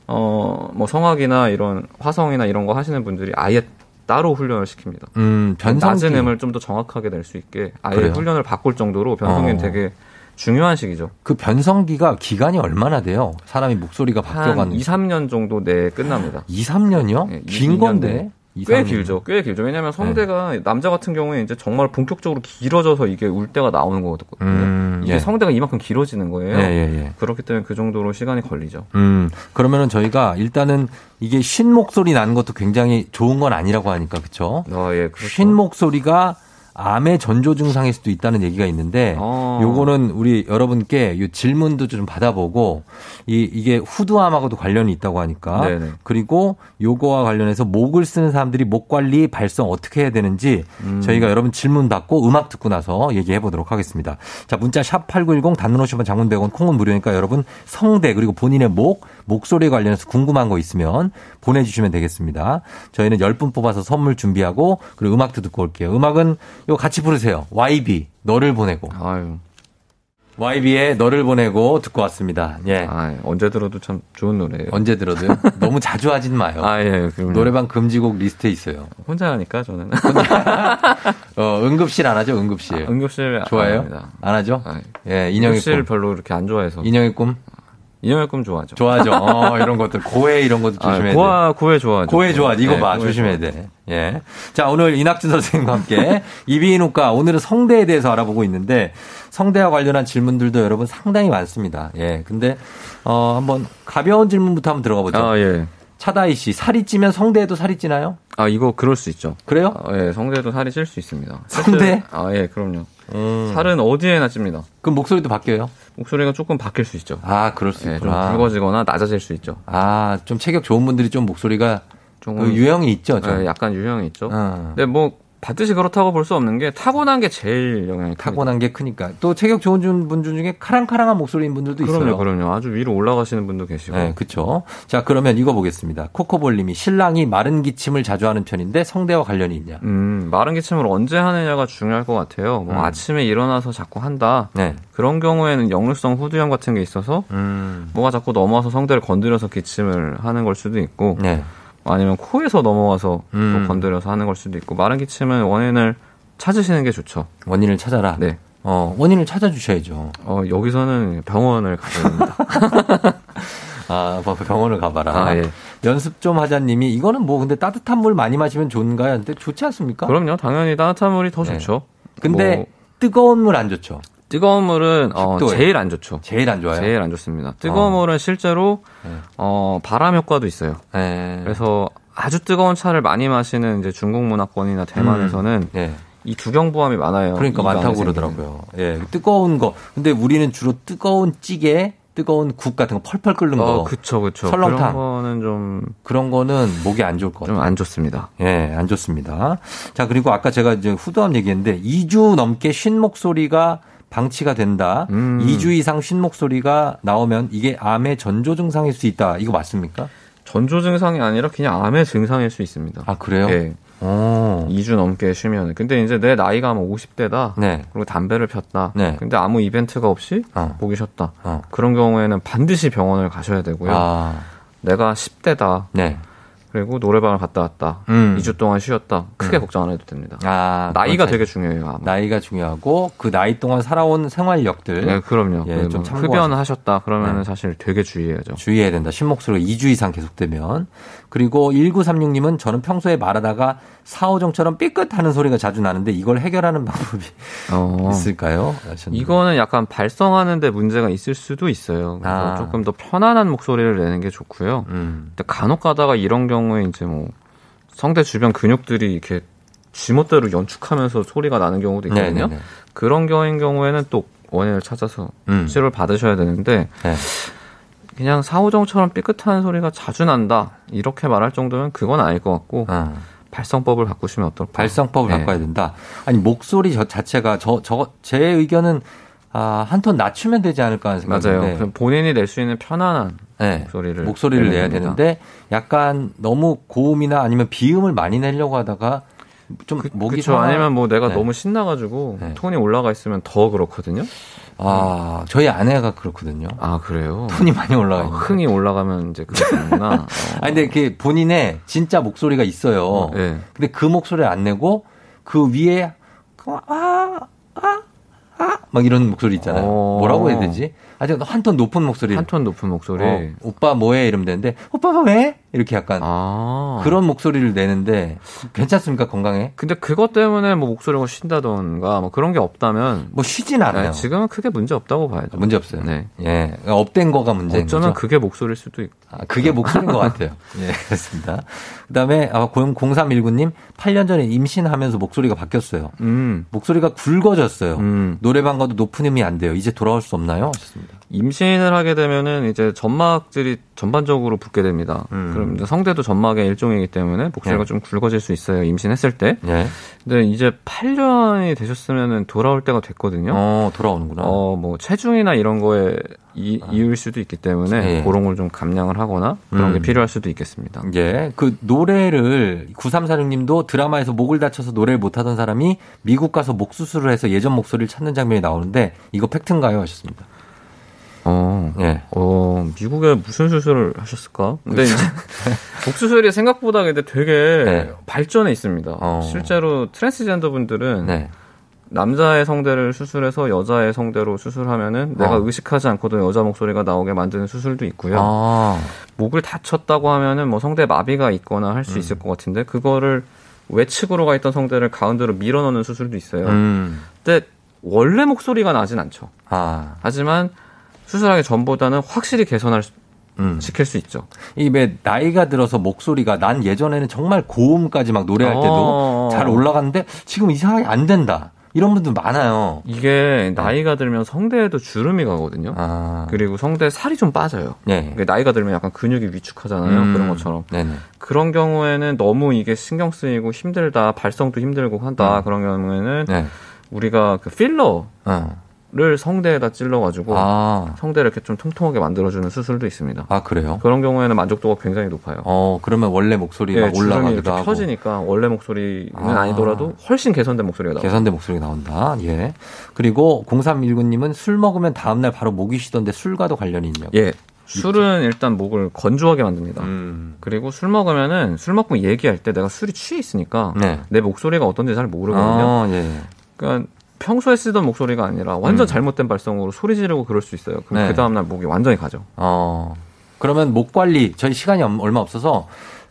어 뭐 성악이나 이런 화성이나 이런 거 하시는 분들이 아예 따로 훈련을 시킵니다. 음, 변성기. 낮은 음을 좀 더 정확하게 낼 수 있게 아예 그래요? 훈련을 바꿀 정도로 변성기는 어. 되게 중요한 시기죠. 그 변성기가 기간이 얼마나 돼요? 사람이 목소리가 한 바뀌어가는 2, 3년 정도 내에 끝납니다. 2, 3년이요? 네, 긴 2, 건데. 꽤. 길죠. 꽤 길죠. 왜냐하면 네. 성대가 남자 같은 경우에 이제 정말 본격적으로 길어져서 이게 울 때가 나오는 거거든요. 음, 이게 예. 성대가 이만큼 길어지는 거예요. 예, 예, 예. 그렇기 때문에 그 정도로 시간이 걸리죠. 음, 그러면은 저희가 일단은 이게 쉰 목소리 나는 것도 굉장히 좋은 건 아니라고 하니까, 그쵸? 아, 예, 그렇죠. 쉰 목소리가 암의 전조 증상일 수도 있다는 얘기가 있는데 어. 요거는 우리 여러분께 요 질문도 좀 받아보고 이 이게 후두암하고도 관련이 있다고 하니까 네네. 그리고 요거와 관련해서 목을 쓰는 사람들이 목 관리 발성 어떻게 해야 되는지 음. 저희가 여러분 질문 받고 음악 듣고 나서 얘기해 보도록 하겠습니다. 자, 문자 샵 8910 단문 50원 장문 100원 콩은 무료니까 여러분 성대 그리고 본인의 목 목소리에 관련해서 궁금한 거 있으면 보내주시면 되겠습니다. 저희는 10분 뽑아서 선물 준비하고 그리고 음악도 듣고 올게요. 음악은 이거 같이 부르세요. YB 너를 보내고. 아유. YB의 너를 보내고 듣고 왔습니다. 예. 아, 언제 들어도 참 좋은 노래예요. 언제 들어도요? 너무 자주 하진 마요. 아, 예, 그럼요. 노래방 금지곡 리스트에 있어요. 혼자 하니까 저는. 어, 응급실 안 하죠? 응급실. 아, 응급실 좋아해요? 안. 안 하죠? 아, 예, 인형의 응급실 꿈. 별로 이렇게 안 좋아해서. 인형의 꿈? 인형의 꿈 좋아하죠. 좋아하죠. 어, 이런 것들. 고해 이런 것도 아, 조심해야 돼. 고아, 고해 좋아하죠. 고해 좋아하지. 이거 네, 봐. 조심해야 좋아하죠. 돼. 예. 자, 오늘 이낙준 선생님과 함께 이비인후과 오늘은 성대에 대해서 알아보고 있는데 성대와 관련한 질문들도 여러분 상당히 많습니다. 예. 근데 어, 한번 가벼운 질문부터 한번 들어가 보죠. 아, 예. 차다희 씨, 살이 찌면 성대에도 살이 찌나요? 아, 이거 그럴 수 있죠. 그래요? 아, 예, 성대도 살이 찔 수 있습니다. 성대? 아, 예, 그럼요. 음. 살은 어디에나 찝니다. 그럼 목소리도 바뀌어요? 목소리가 조금 바뀔 수 있죠. 아, 그럴 수 예, 좀 있구나. 굵어지거나 낮아질 수 있죠. 아, 좀 체격 좋은 분들이 좀 목소리가 좀 그 유형이 있죠, 좀. 예, 약간 유형이 있죠. 어. 근데 뭐 반드시 그렇다고 볼 수 없는 게 타고난 게 제일 영향이 큽니다. 타고난 게 크니까. 또 체격 좋은 분- 분 중에 카랑카랑한 목소리인 분들도 있어요. 그럼요, 그럼요. 아주 위로 올라가시는 분도 계시고. 네, 그렇죠. 자, 그러면 이거 보겠습니다. 코코볼님이 신랑이 마른 기침을 자주 하는 편인데 성대와 관련이 있냐? 음, 마른 기침을 언제 하느냐가 중요할 것 같아요. 뭐 음. 아침에 일어나서 자꾸 한다. 네. 그런 경우에는 역류성 후두염 같은 게 있어서 음. 뭐가 자꾸 넘어와서 성대를 건드려서 기침을 하는 걸 수도 있고 네. 아니면 코에서 넘어와서 음. 또 건드려서 하는 걸 수도 있고 마른 기침은 원인을 찾으시는 게 좋죠. 원인을 찾아라. 네. 어, 원인을 찾아주셔야죠. 어, 여기서는 병원을 가셔야 됩니다. 아, 뭐 병원을 가봐라. 아, 예. 연습 좀 하자님이 이거는 뭐 근데 따뜻한 물 많이 마시면 좋은가요? 근데 좋지 않습니까? 그럼요. 당연히 따뜻한 물이 더 네. 좋죠. 근데 뭐 뜨거운 물 안 좋죠. 뜨거운 물은 어, 10도예요. 제일 안 좋죠. 제일 안 좋아요. 제일 안 좋습니다. 뜨거운 물은 실제로 네. 어, 바람 효과도 있어요. 네. 그래서 아주 뜨거운 차를 많이 마시는 이제 중국 문화권이나 대만에서는 네. 이 두경부함이 많아요. 그러니까 많다고. 그러더라고요. 예, 뜨거운 거. 근데 우리는 주로 뜨거운 찌개, 뜨거운 국 같은 거 펄펄 끓는 거. 어, 그쵸, 그쵸. 설렁탕. 그런 거는 좀, 그런 거는 목이 안 좋을 것 같아요. 좀 안 좋습니다. 예, 안 좋습니다. 자, 그리고 아까 제가 이제 후두암 얘기했는데 2주 넘게 쉰 목소리가 방치가 된다. 음. 2주 이상 쉰 목소리가 나오면 이게 암의 전조 증상일 수 있다. 이거 맞습니까? 전조 증상이 아니라 그냥 암의 증상일 수 있습니다. 아, 그래요? 예. 오. 2주 넘게 쉬면. 근데 이제 내 나이가 뭐 50대다. 네. 그리고 담배를 폈다. 네. 근데 아무 이벤트가 없이 어. 쉬었다. 어. 그런 경우에는 반드시 병원을 가셔야 되고요. 아, 내가 10대다. 네. 그리고 노래방을 갔다 왔다. 음. 2주 동안 쉬었다. 크게 음. 걱정 안 해도 됩니다. 아, 나이가 되게 잘- 중요해요. 아마. 나이가 중요하고 그 나이 동안 살아온 생활력들 네, 그럼요. 예, 그좀뭐 흡연하셨다. 그러면은 네. 사실 되게 주의해야죠. 주의해야 된다. 신목소리가 2주 이상 계속되면. 그리고 1936님은 저는 평소에 말하다가 사오정처럼 삐끗하는 소리가 자주 나는데 이걸 해결하는 방법이 어. 있을까요? 하셨는데. 이거는 약간 발성하는데 문제가 있을 수도 있어요. 그래서 아. 조금 더 편안한 목소리를 내는 게 좋고요. 음. 근데 간혹 가다가 이런 경우에 이제 뭐 성대 주변 근육들이 이렇게 지멋대로 연축하면서 소리가 나는 경우도 있거든요. 네네네. 그런 경우인 경우에는 또 원인을 찾아서 음. 치료를 받으셔야 되는데 네. 그냥 사오정처럼 삐끗한 소리가 자주 난다 이렇게 말할 정도면 그건 아닐 것 같고 어. 발성법을 바꾸시면 어떨까? 발성법을 네. 바꿔야 된다. 아니 목소리 저 자체가 저 저 제 의견은 아, 한 톤 낮추면 되지 않을까 하는 맞아요. 생각인데. 그럼 본인이 낼 수 있는 편안한 네. 목소리를 목소리를 내야 됩니다. 되는데 약간 너무 고음이나 아니면 비음을 많이 내려고 하다가 좀 목이 그쵸. 아니면 뭐 내가 네. 너무 신나가지고 톤이 올라가 있으면 더 그렇거든요. 아, 저희 아내가 그렇거든요. 아 그래요? 톤이 많이 올라가 아. 흥이 올라가면 이제 그렇구나. 어. 아 근데 그 본인의 진짜 목소리가 있어요. 네. 근데 그 목소리를 안 내고 그 위에 아아아막 이런 목소리 있잖아요. 어. 뭐라고 해야 되지? 아주 한 톤 높은 목소리. 한 톤 높은 목소리. 어, 오빠 뭐해 이러면 되는데 오빠가 왜? 이렇게 약간 아. 그런 목소리를 내는데 괜찮습니까 건강에? 근데 그것 때문에 뭐 목소리가 쉰다던가 뭐 그런 게 없다면 뭐 쉬진 않아요. 네, 지금은 크게 문제 없다고 봐야죠. 문제 없어요. 네. 예, 그러니까 up된 거가 문제인 어쩌면 거죠. 그게 목소리일 수도 있고. 아, 그게 목소리인 것 같아요. 예, 그렇습니다. 그 다음에, 아, 0319님, 8년 전에 임신하면서 목소리가 바뀌었어요. 음. 목소리가 굵어졌어요. 음. 노래방 가도 높은 음이 안 돼요. 이제 돌아올 수 없나요? 하셨습니다. 임신을 하게 되면은 이제 점막들이 전반적으로 붓게 됩니다. 그럼 이제 성대도 점막의 일종이기 때문에 목소리가 네. 좀 굵어질 수 있어요. 임신했을 때. 예. 근데 이제 8년이 되셨으면은 돌아올 때가 됐거든요. 어, 돌아오는구나. 어, 뭐 체중이나 이런 거에 이, 이유일 수도 있기 때문에 예. 그런 걸 좀 감량을 하거나 그런 게 음. 필요할 수도 있겠습니다. 예. 그 노래를 9346 님도 드라마에서 목을 다쳐서 노래를 못 하던 사람이 미국 가서 목 수술을 해서 예전 목소리를 찾는 장면이 나오는데 이거 팩트인가요? 하셨습니다. 어, 예. 어, 미국에 무슨 수술을 하셨을까? 근데 이제 목 수술이 생각보다 근데 되게 네. 발전해 있습니다. 어. 실제로 트랜스젠더 분들은 네. 남자의 성대를 수술해서 여자의 성대로 수술하면은 내가 어. 의식하지 않고도 여자 목소리가 나오게 만드는 수술도 있고요. 아, 목을 다쳤다고 하면은 뭐 성대 마비가 있거나 할 음. 수 있을 것 같은데 그거를 외측으로 가 있던 성대를 가운데로 밀어넣는 수술도 있어요. 음. 근데 원래 목소리가 나진 않죠. 아. 하지만 수술하기 전보다는 확실히 개선할 수, 음. 시킬 수 있죠. 이왜 나이가 들어서 목소리가 난 예전에는 정말 고음까지 막 노래할 때도 어. 잘 올라갔는데 지금 이상하게 안 된다. 이런 분들 많아요. 이게 나이가 들면 성대에도 주름이 가거든요. 아. 그리고 성대 살이 좀 빠져요. 네. 이게 나이가 들면 약간 근육이 위축하잖아요. 음. 그런 것처럼. 네네. 그런 경우에는 너무 이게 신경 쓰이고 힘들다, 발성도 힘들고 한다. 그런 경우에는 네. 우리가 그 필러 를 어. 성대에다 찔러가지고 아. 성대를 이렇게 좀 통통하게 만들어주는 수술도 있습니다. 아, 그래요? 그런 경우에는 만족도가 굉장히 높아요. 어, 그러면 원래 목소리가 예, 주름이 올라가기도 하고. 펴지니까 원래 목소리는 아. 아. 니더라도 훨씬 개선된 목소리가 나와요. 개선된 목소리가 나온다. 예. 그리고 0319님은 술 먹으면 다음날 바로 목이 쉬던데 술과도 관련이 있냐고. 예. 술은 일단 목을 건조하게 만듭니다. 음. 그리고 술 먹으면은 술 먹고 얘기할 때 내가 술이 취해 있으니까 네. 내 목소리가 어떤지 잘 모르거든요. 아, 예. 그러니까 평소에 쓰던 목소리가 아니라 완전 음. 잘못된 발성으로 소리 지르고 그럴 수 있어요. 그럼 네. 그 다음날 목이 완전히 가죠. 어. 그러면 목 관리, 저희 시간이 엄- 얼마 없어서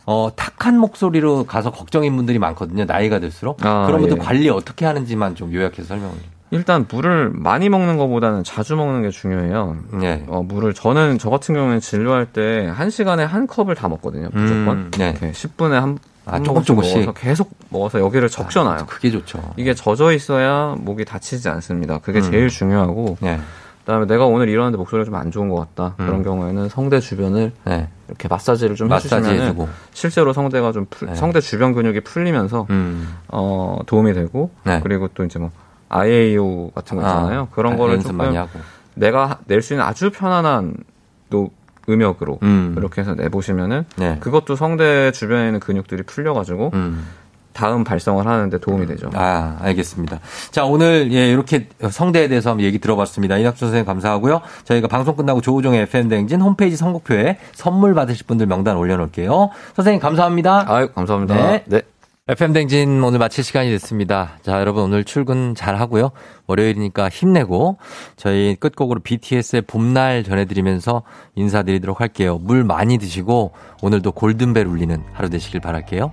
어, 탁한 목소리로 가서 걱정인 분들이 많거든요. 나이가 들수록. 아, 그런 분들 예. 관리 어떻게 하는지만 좀 요약해서 설명을. 일단 물을 많이 먹는 것보다는 자주 먹는 게 중요해요. 네. 어, 물을 저는 저 같은 경우는 진료할 때 한 시간에 한 컵을 다 먹거든요. 무조건. 음, 네. 이렇게 10분에 한, 아, 한 조금 조금씩. 먹어서 계속 먹어서 여기를 적셔놔요. 그게 좋죠. 이게 젖어 있어야 목이 다치지 않습니다. 그게 음. 제일 중요하고 네. 그다음에 내가 오늘 일어났는데 목소리가 좀 안 좋은 것 같다. 음. 그런 경우에는 성대 주변을 네. 이렇게 마사지를 좀 마사지 해주고. 실제로 성대가 좀 풀- 네. 성대 주변 근육이 풀리면서 음. 어, 도움이 되고 네. 그리고 또 이제 뭐 IAO 같은 거 있잖아요. 아, 그런 아, 거를 조금 많이 하고. 내가 낼 수 있는 아주 편안한 또 음역으로 음. 이렇게 해서 내보시면은 네. 그것도 성대 주변에 있는 근육들이 풀려가지고 음. 다음 발성을 하는데 도움이 되죠. 아, 알겠습니다. 자, 오늘 예, 이렇게 성대에 대해서 한번 얘기 들어봤습니다. 이낙준 선생님 감사하고요. 저희가 방송 끝나고 조우종의 FM 대행진 홈페이지 선곡표에 선물 받으실 분들 명단 올려놓을게요. 선생님 감사합니다. 아유, 감사합니다. 네. 네. FM 댕진 오늘 마칠 시간이 됐습니다. 자, 여러분 오늘 출근 잘 하고요. 월요일이니까 힘내고 저희 끝곡으로 BTS의 봄날 전해드리면서 인사드리도록 할게요. 물 많이 드시고 오늘도 골든벨 울리는 하루 되시길 바랄게요.